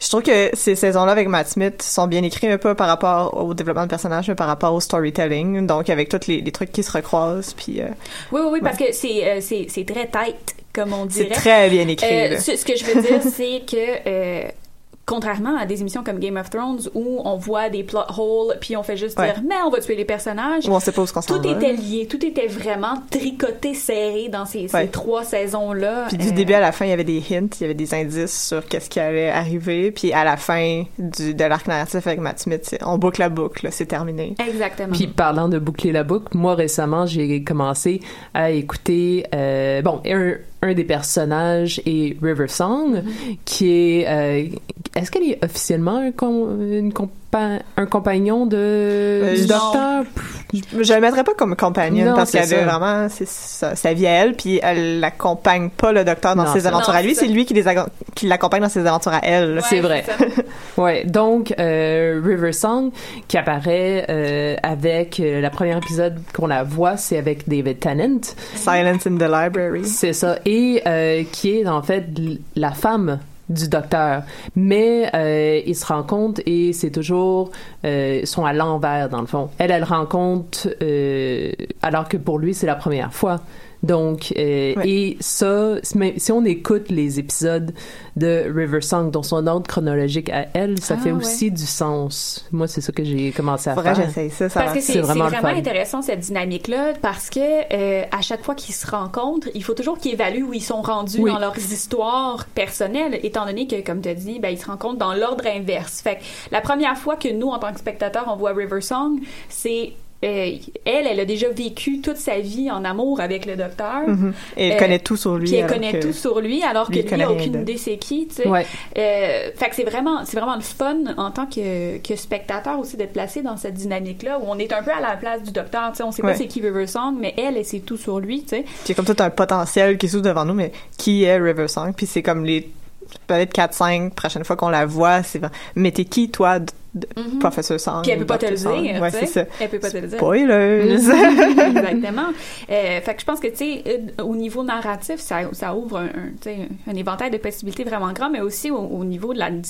je trouve que ces saisons-là avec Matt Smith sont bien écrits un peu par rapport au développement de personnages, mais par rapport au storytelling, donc avec tous les, les trucs qui se recroisent, puis euh, Oui, oui, oui, parce que c'est euh, c'est c'est très tight, comme on c'est dirait. très bien écrit. Euh, ce, ce que je veux dire, c'est que euh, contrairement à des émissions comme Game of Thrones où on voit des plot holes puis on fait juste Ouais. dire mais on va tuer les personnages. Où on sait pas où qu'on Tout va. était lié, tout était vraiment tricoté, serré dans ces, ces Ouais. trois saisons-là. Puis du Euh, début à la fin, il y avait des hints, il y avait des indices sur qu'est-ce qui allait arriver. Puis à la fin du, de l'arc narratif avec Matt Smith, on boucle la boucle, là, c'est terminé. Exactement. Puis parlant de boucler la boucle, moi récemment j'ai commencé à écouter euh, bon un, un des personnages est River Song qui est euh, est-ce qu'elle est officiellement un, com- une un compagnon de du non. docteur? Je le mettrais pas comme compagnon Non, parce qu'elle avait ça. vraiment c'est sa, sa vie à elle, puis elle l'accompagne pas le docteur dans Non, ses aventures Non, à lui, c'est ça. lui qui les qui l'accompagne dans ses aventures à elle. Ouais, c'est vrai. ça. Ouais, donc euh, River Song qui apparaît euh, avec euh, la première épisode qu'on la voit, c'est avec David Tennant. Silence in the library. C'est ça. Et euh, qui est en fait la femme du docteur. Mais euh, ils se rencontrent et c'est toujours... Euh, sont à l'envers, dans le fond. Elle, elle rencontre... euh, alors que pour lui, c'est la première fois. Donc, euh, Ouais. et ça, si on écoute les épisodes de River Song dans son ordre chronologique à elle, ça Ah, fait ouais. aussi du sens. Moi, c'est ça que j'ai commencé à Faudrait faire. j'essaye ça, ça Parce que c'est vraiment intéressant cette dynamique-là parce que euh, à chaque fois qu'ils se rencontrent, il faut toujours qu'ils évaluent où ils sont rendus Oui. dans leurs histoires personnelles, étant donné que, comme tu as dit, ben, ils se rencontrent dans l'ordre inverse. Fait que la première fois que nous, en tant que spectateurs, on voit River Song, c'est euh, elle, elle a déjà vécu toute sa vie en amour avec le docteur. Mhm. Et elle Euh, connaît tout sur lui. Puis elle connaît tout sur lui, alors que lui, a aucune idée c'est qui, tu sais. Ouais. Euh, fait que c'est vraiment, c'est vraiment le fun en tant que, que spectateur aussi d'être placé dans cette dynamique-là où on est un peu à la place du docteur, tu sais. On sait Ouais. pas c'est qui River Song, mais elle, elle sait tout sur lui, tu sais. A comme tout un potentiel qui s'ouvre devant nous, mais qui est River Song? Puis c'est comme les peut-être 4-5 prochaine fois qu'on la voit, c'est mais t'es qui, toi, de, Mhm. Professeur Song? Puis elle peut pas te le dire, Ouais, c'est ça. Elle peut pas te le dire. Exactement. Euh, fait que je pense que, tu sais, au niveau narratif, ça, ça ouvre un, un, un éventail de possibilités vraiment grand, mais aussi au, au niveau de la, du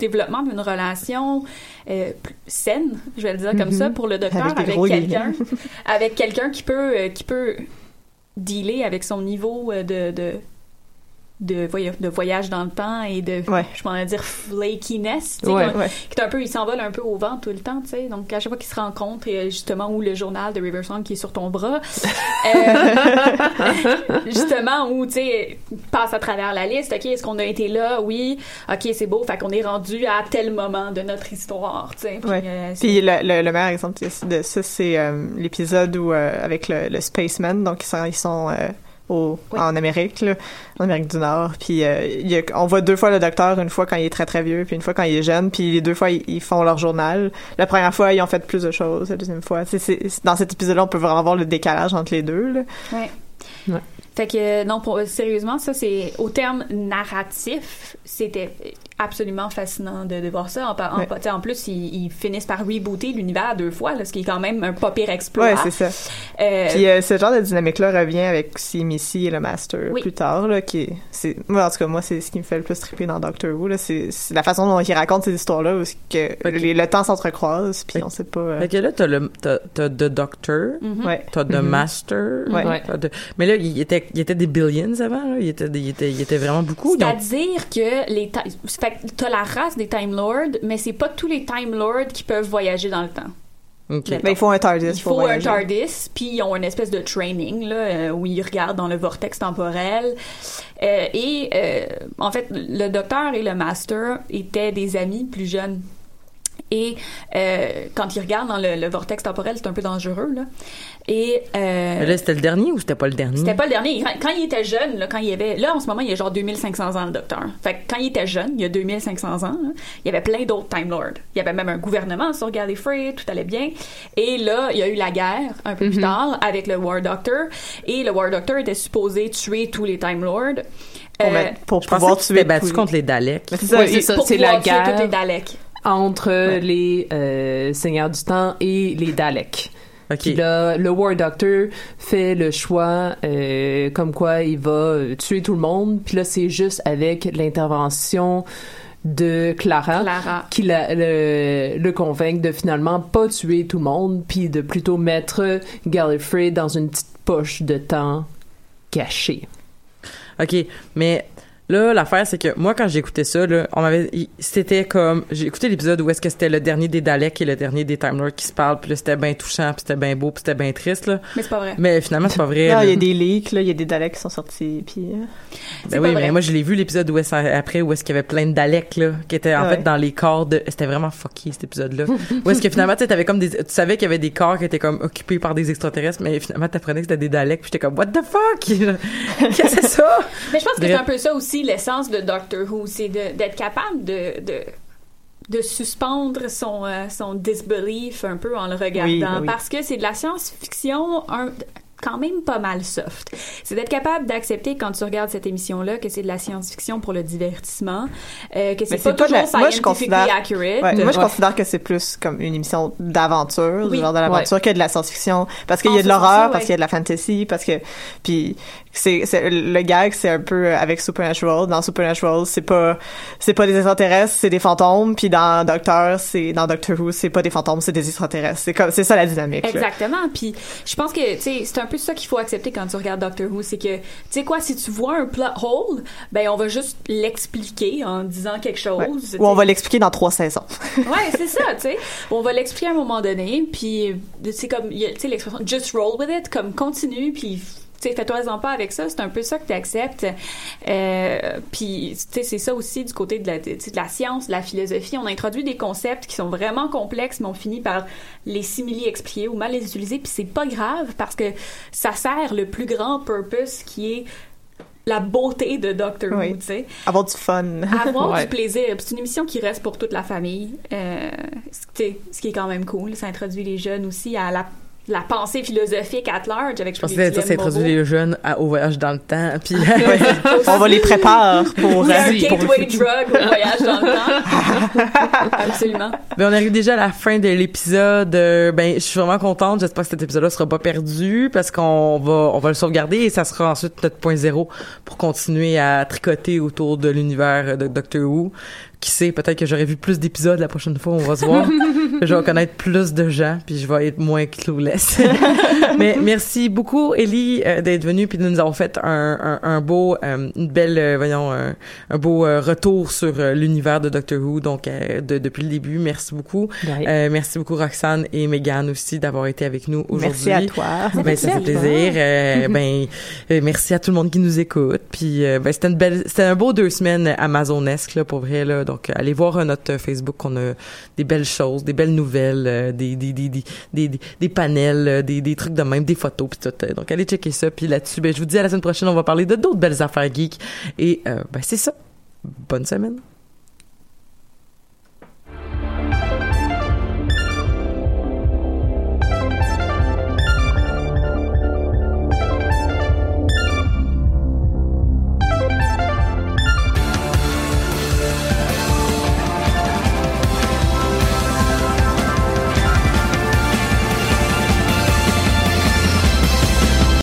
développement d'une relation euh, saine, je vais le dire comme ça, pour le docteur Avec quelqu'un, avec quelqu'un qui peut, euh, qui peut dealer avec son niveau de, de de, voy- de voyage dans le temps et de, Ouais. je pourrais dire, flakiness, tu sais, Ouais. comme- Ouais. qui est un peu, il s'envole un peu au vent tout le temps, tu sais. Donc, à chaque fois qu'ils se rencontrent, et justement, où le journal de River Song qui est sur ton bras, euh, justement, où, tu sais, passe à travers la liste, OK, est-ce qu'on a été là? Oui. OK, c'est beau. Fait qu'on est rendu à tel moment de notre histoire, tu sais. Puis, euh, Puis le, le, le meilleur exemple de ça, c'est euh, l'épisode où euh, avec le, le Spaceman, donc ils sont, ils sont au, Oui. en Amérique, là, en Amérique du Nord. Puis euh, il y a- on voit deux fois le docteur, une fois quand il est très très vieux, puis une fois quand il est jeune. Puis les deux fois ils, ils font leur journal. La première fois ils ont fait plus de choses, la deuxième fois. C'est, c'est- c'est- dans cet épisode-là, on peut vraiment voir le décalage entre les deux. Là. Ouais. Fait que non, pour, sérieusement, ça c'est au terme narratif, c'était absolument fascinant de, de voir ça. En, en, Ouais. plus, ils, ils finissent par rebooter l'univers deux fois, là, ce qui est quand même un pas pire exploit. Ouais, c'est ça. Euh, Puis euh, ce genre de dynamique-là revient avec si Missy et le Master Oui. plus tard, là, qui est, c'est, moi, en tout cas, moi, c'est ce qui me fait le plus triper dans Doctor Who, là, c'est, la façon dont il raconte ces histoires-là, où que les- le temps s'entrecroise, puis Fait- on sait pas. euh, Fait que là, t'as le, t'as, t'as The Doctor, ouais. t'as The Mhm. Master. Ouais. t'as The- Mais là, il était, il était des billions avant, là. Il était, il était, il était vraiment beaucoup. C'est-à-dire que les fait que t'as la race des Time Lords, mais c'est pas tous les Time Lords qui peuvent voyager dans le temps. Ok. Mais- il faut un TARDIS Il faut un. TARDIS, puis ils ont une espèce de training là, euh, où ils regardent dans le vortex temporel. Euh, et euh, en fait, le docteur et le master étaient des amis plus jeunes. Et euh, quand ils regardent dans le, le vortex temporel, c'est un peu dangereux. Là. Et euh, là, c'était le dernier ou c'était pas le dernier? c'était pas le dernier. Quand, il était jeune, là, quand il y avait, là en ce moment, il y a genre 2500 ans le docteur. Fait que quand il était jeune, il y a 2500 ans, là, il y avait plein d'autres Time Lords. Il y avait même un gouvernement sur Gallifrey, tout allait bien. Et là, il y a eu la guerre un peu plus tard avec le War Doctor. Et le War Doctor était supposé tuer tous les Time Lords. Pour, Euh, pour pouvoir tuer battu tous- contre les Daleks. C'est ça, c'est ça. pour c'est la guerre. tous les Daleks. entre les euh, Seigneurs du Temps et les Daleks. Ok. Puis là, le War Doctor fait le choix euh, comme quoi il va euh, tuer tout le monde. Puis là, c'est juste avec l'intervention de Clara, Clara. qui la- le, le convainc de finalement pas tuer tout le monde, puis de plutôt mettre Gallifrey dans une petite poche de temps cachée. OK, mais là, l'affaire, c'est que moi, quand j'écoutais ça, là, on m'avait... C'était comme... J'ai écouté l'épisode où est-ce que c'était le dernier des Daleks et le dernier des Time Lords qui se parlent, puis là, c'était bien touchant, puis c'était bien beau, puis c'était bien triste, là. Mais c'est pas vrai. Mais finalement, c'est pas vrai. Non, il y a des leaks, là, il y a des Daleks qui sont sortis, puis... euh, Ben pas oui, vrai. mais moi, je l'ai vu l'épisode où est-ce, après où est-ce qu'il y avait plein de Daleks, là, qui étaient en Ah ouais. fait dans les corps de. C'était vraiment fucky, cet épisode-là. où est-ce que finalement, tu sais, t'avais comme des. Tu savais qu'il y avait des corps qui étaient comme occupés par des extraterrestres, mais finalement, t'apprenais que c'était des Daleks, puis j'étais comme, what the fuck? Qu'est-ce que c'est ça? Mais je pense que c'est un peu ça aussi l'essence de Doctor Who, c'est d'être capable de, de de suspendre son euh, son disbelief un peu en le regardant Oui, oui. parce que c'est de la science-fiction un- quand même pas mal soft. C'est d'être capable d'accepter quand tu regardes cette émission-là que c'est de la science-fiction pour le divertissement, euh, que c'est pas c'est pas de toujours la- moi, je considère- accurate. Ouais, moi, je Ouais. considère que c'est plus comme une émission d'aventure, Oui. du genre de l'aventure, que de la science-fiction. Parce qu'il y a de l'horreur, ouais. parce qu'il y a de la fantasy, parce que... Puis c'est, le gag, c'est un peu euh, avec Supernatural. Dans Supernatural, c'est pas c'est pas des extraterrestres, c'est des fantômes. Puis dans Doctor, c'est dans Doctor Who, c'est pas des fantômes, c'est des extraterrestres. C'est comme c'est ça la dynamique. Exactement. Puis je pense que tu sais, c'est un peu ça qu'il faut accepter quand tu regardes Doctor Who, c'est que tu sais quoi, si tu vois un plot hole, ben on va juste l'expliquer en disant quelque chose. Ouais. Ou on va l'expliquer dans trois saisons. Ouais, c'est ça, tu sais. On va l'expliquer à un moment donné, puis c'est comme, tu sais, l'expression « just roll with it », comme continue, puis tu sais, fais-toi-en pas avec ça. C'est un peu ça que tu acceptes. Euh, puis, tu sais, c'est ça aussi du côté de la, de, de la science, de la philosophie. On introduit des concepts qui sont vraiment complexes, mais on finit par les simili expliquer ou mal les utiliser. Puis c'est pas grave parce que ça sert le plus grand purpose qui est la beauté de Doctor Who, Oui. tu sais. Avoir du fun. Avoir Ouais. du plaisir. C'est une émission qui reste pour toute la famille. Euh, ce tu sais, ce qui est quand même cool. Ça introduit les jeunes aussi à la, la pensée philosophique at large avec Je pensais que ça, c'est introduit les jeunes à- au voyage dans le temps. Puis, On va les préparer pour... Un pour- gateway drug au voyage dans le temps. Absolument. Ben, on arrive déjà à la fin de l'épisode. Euh, Ben, je suis vraiment contente. J'espère que cet épisode-là sera pas perdu parce qu'on va, on va le sauvegarder et ça sera ensuite notre point zéro pour continuer à tricoter autour de l'univers de Doctor Who. Qui sait, peut-être que j'aurai vu plus d'épisodes la prochaine fois, on va se voir. je vais connaître plus de gens, puis je vais être moins clueless. Mais merci beaucoup, Ellie, euh, d'être venue, puis de nous avoir fait un, un, un beau, euh, une belle, euh, voyons, un, un beau retour sur l'univers de Doctor Who, donc de- depuis le début. Merci beaucoup. Merci beaucoup, Roxane et Megan aussi, d'avoir été avec nous aujourd'hui. Merci à toi. Ben, ça fait plaisir. Ben, merci à tout le monde qui nous écoute. Puis, ben, c'était une belle, c'était un beau deux semaines amazonesque là pour vrai là. Donc, euh, allez voir euh, notre Facebook, on a des belles choses, des belles nouvelles, euh, des des des des panels, euh, des trucs de même, des photos puis tout. euh. Donc, allez checker ça. Puis là-dessus, ben, je vous dis à la semaine prochaine, on va parler de d'autres belles affaires geeks. Et euh, ben, c'est ça. Bonne semaine.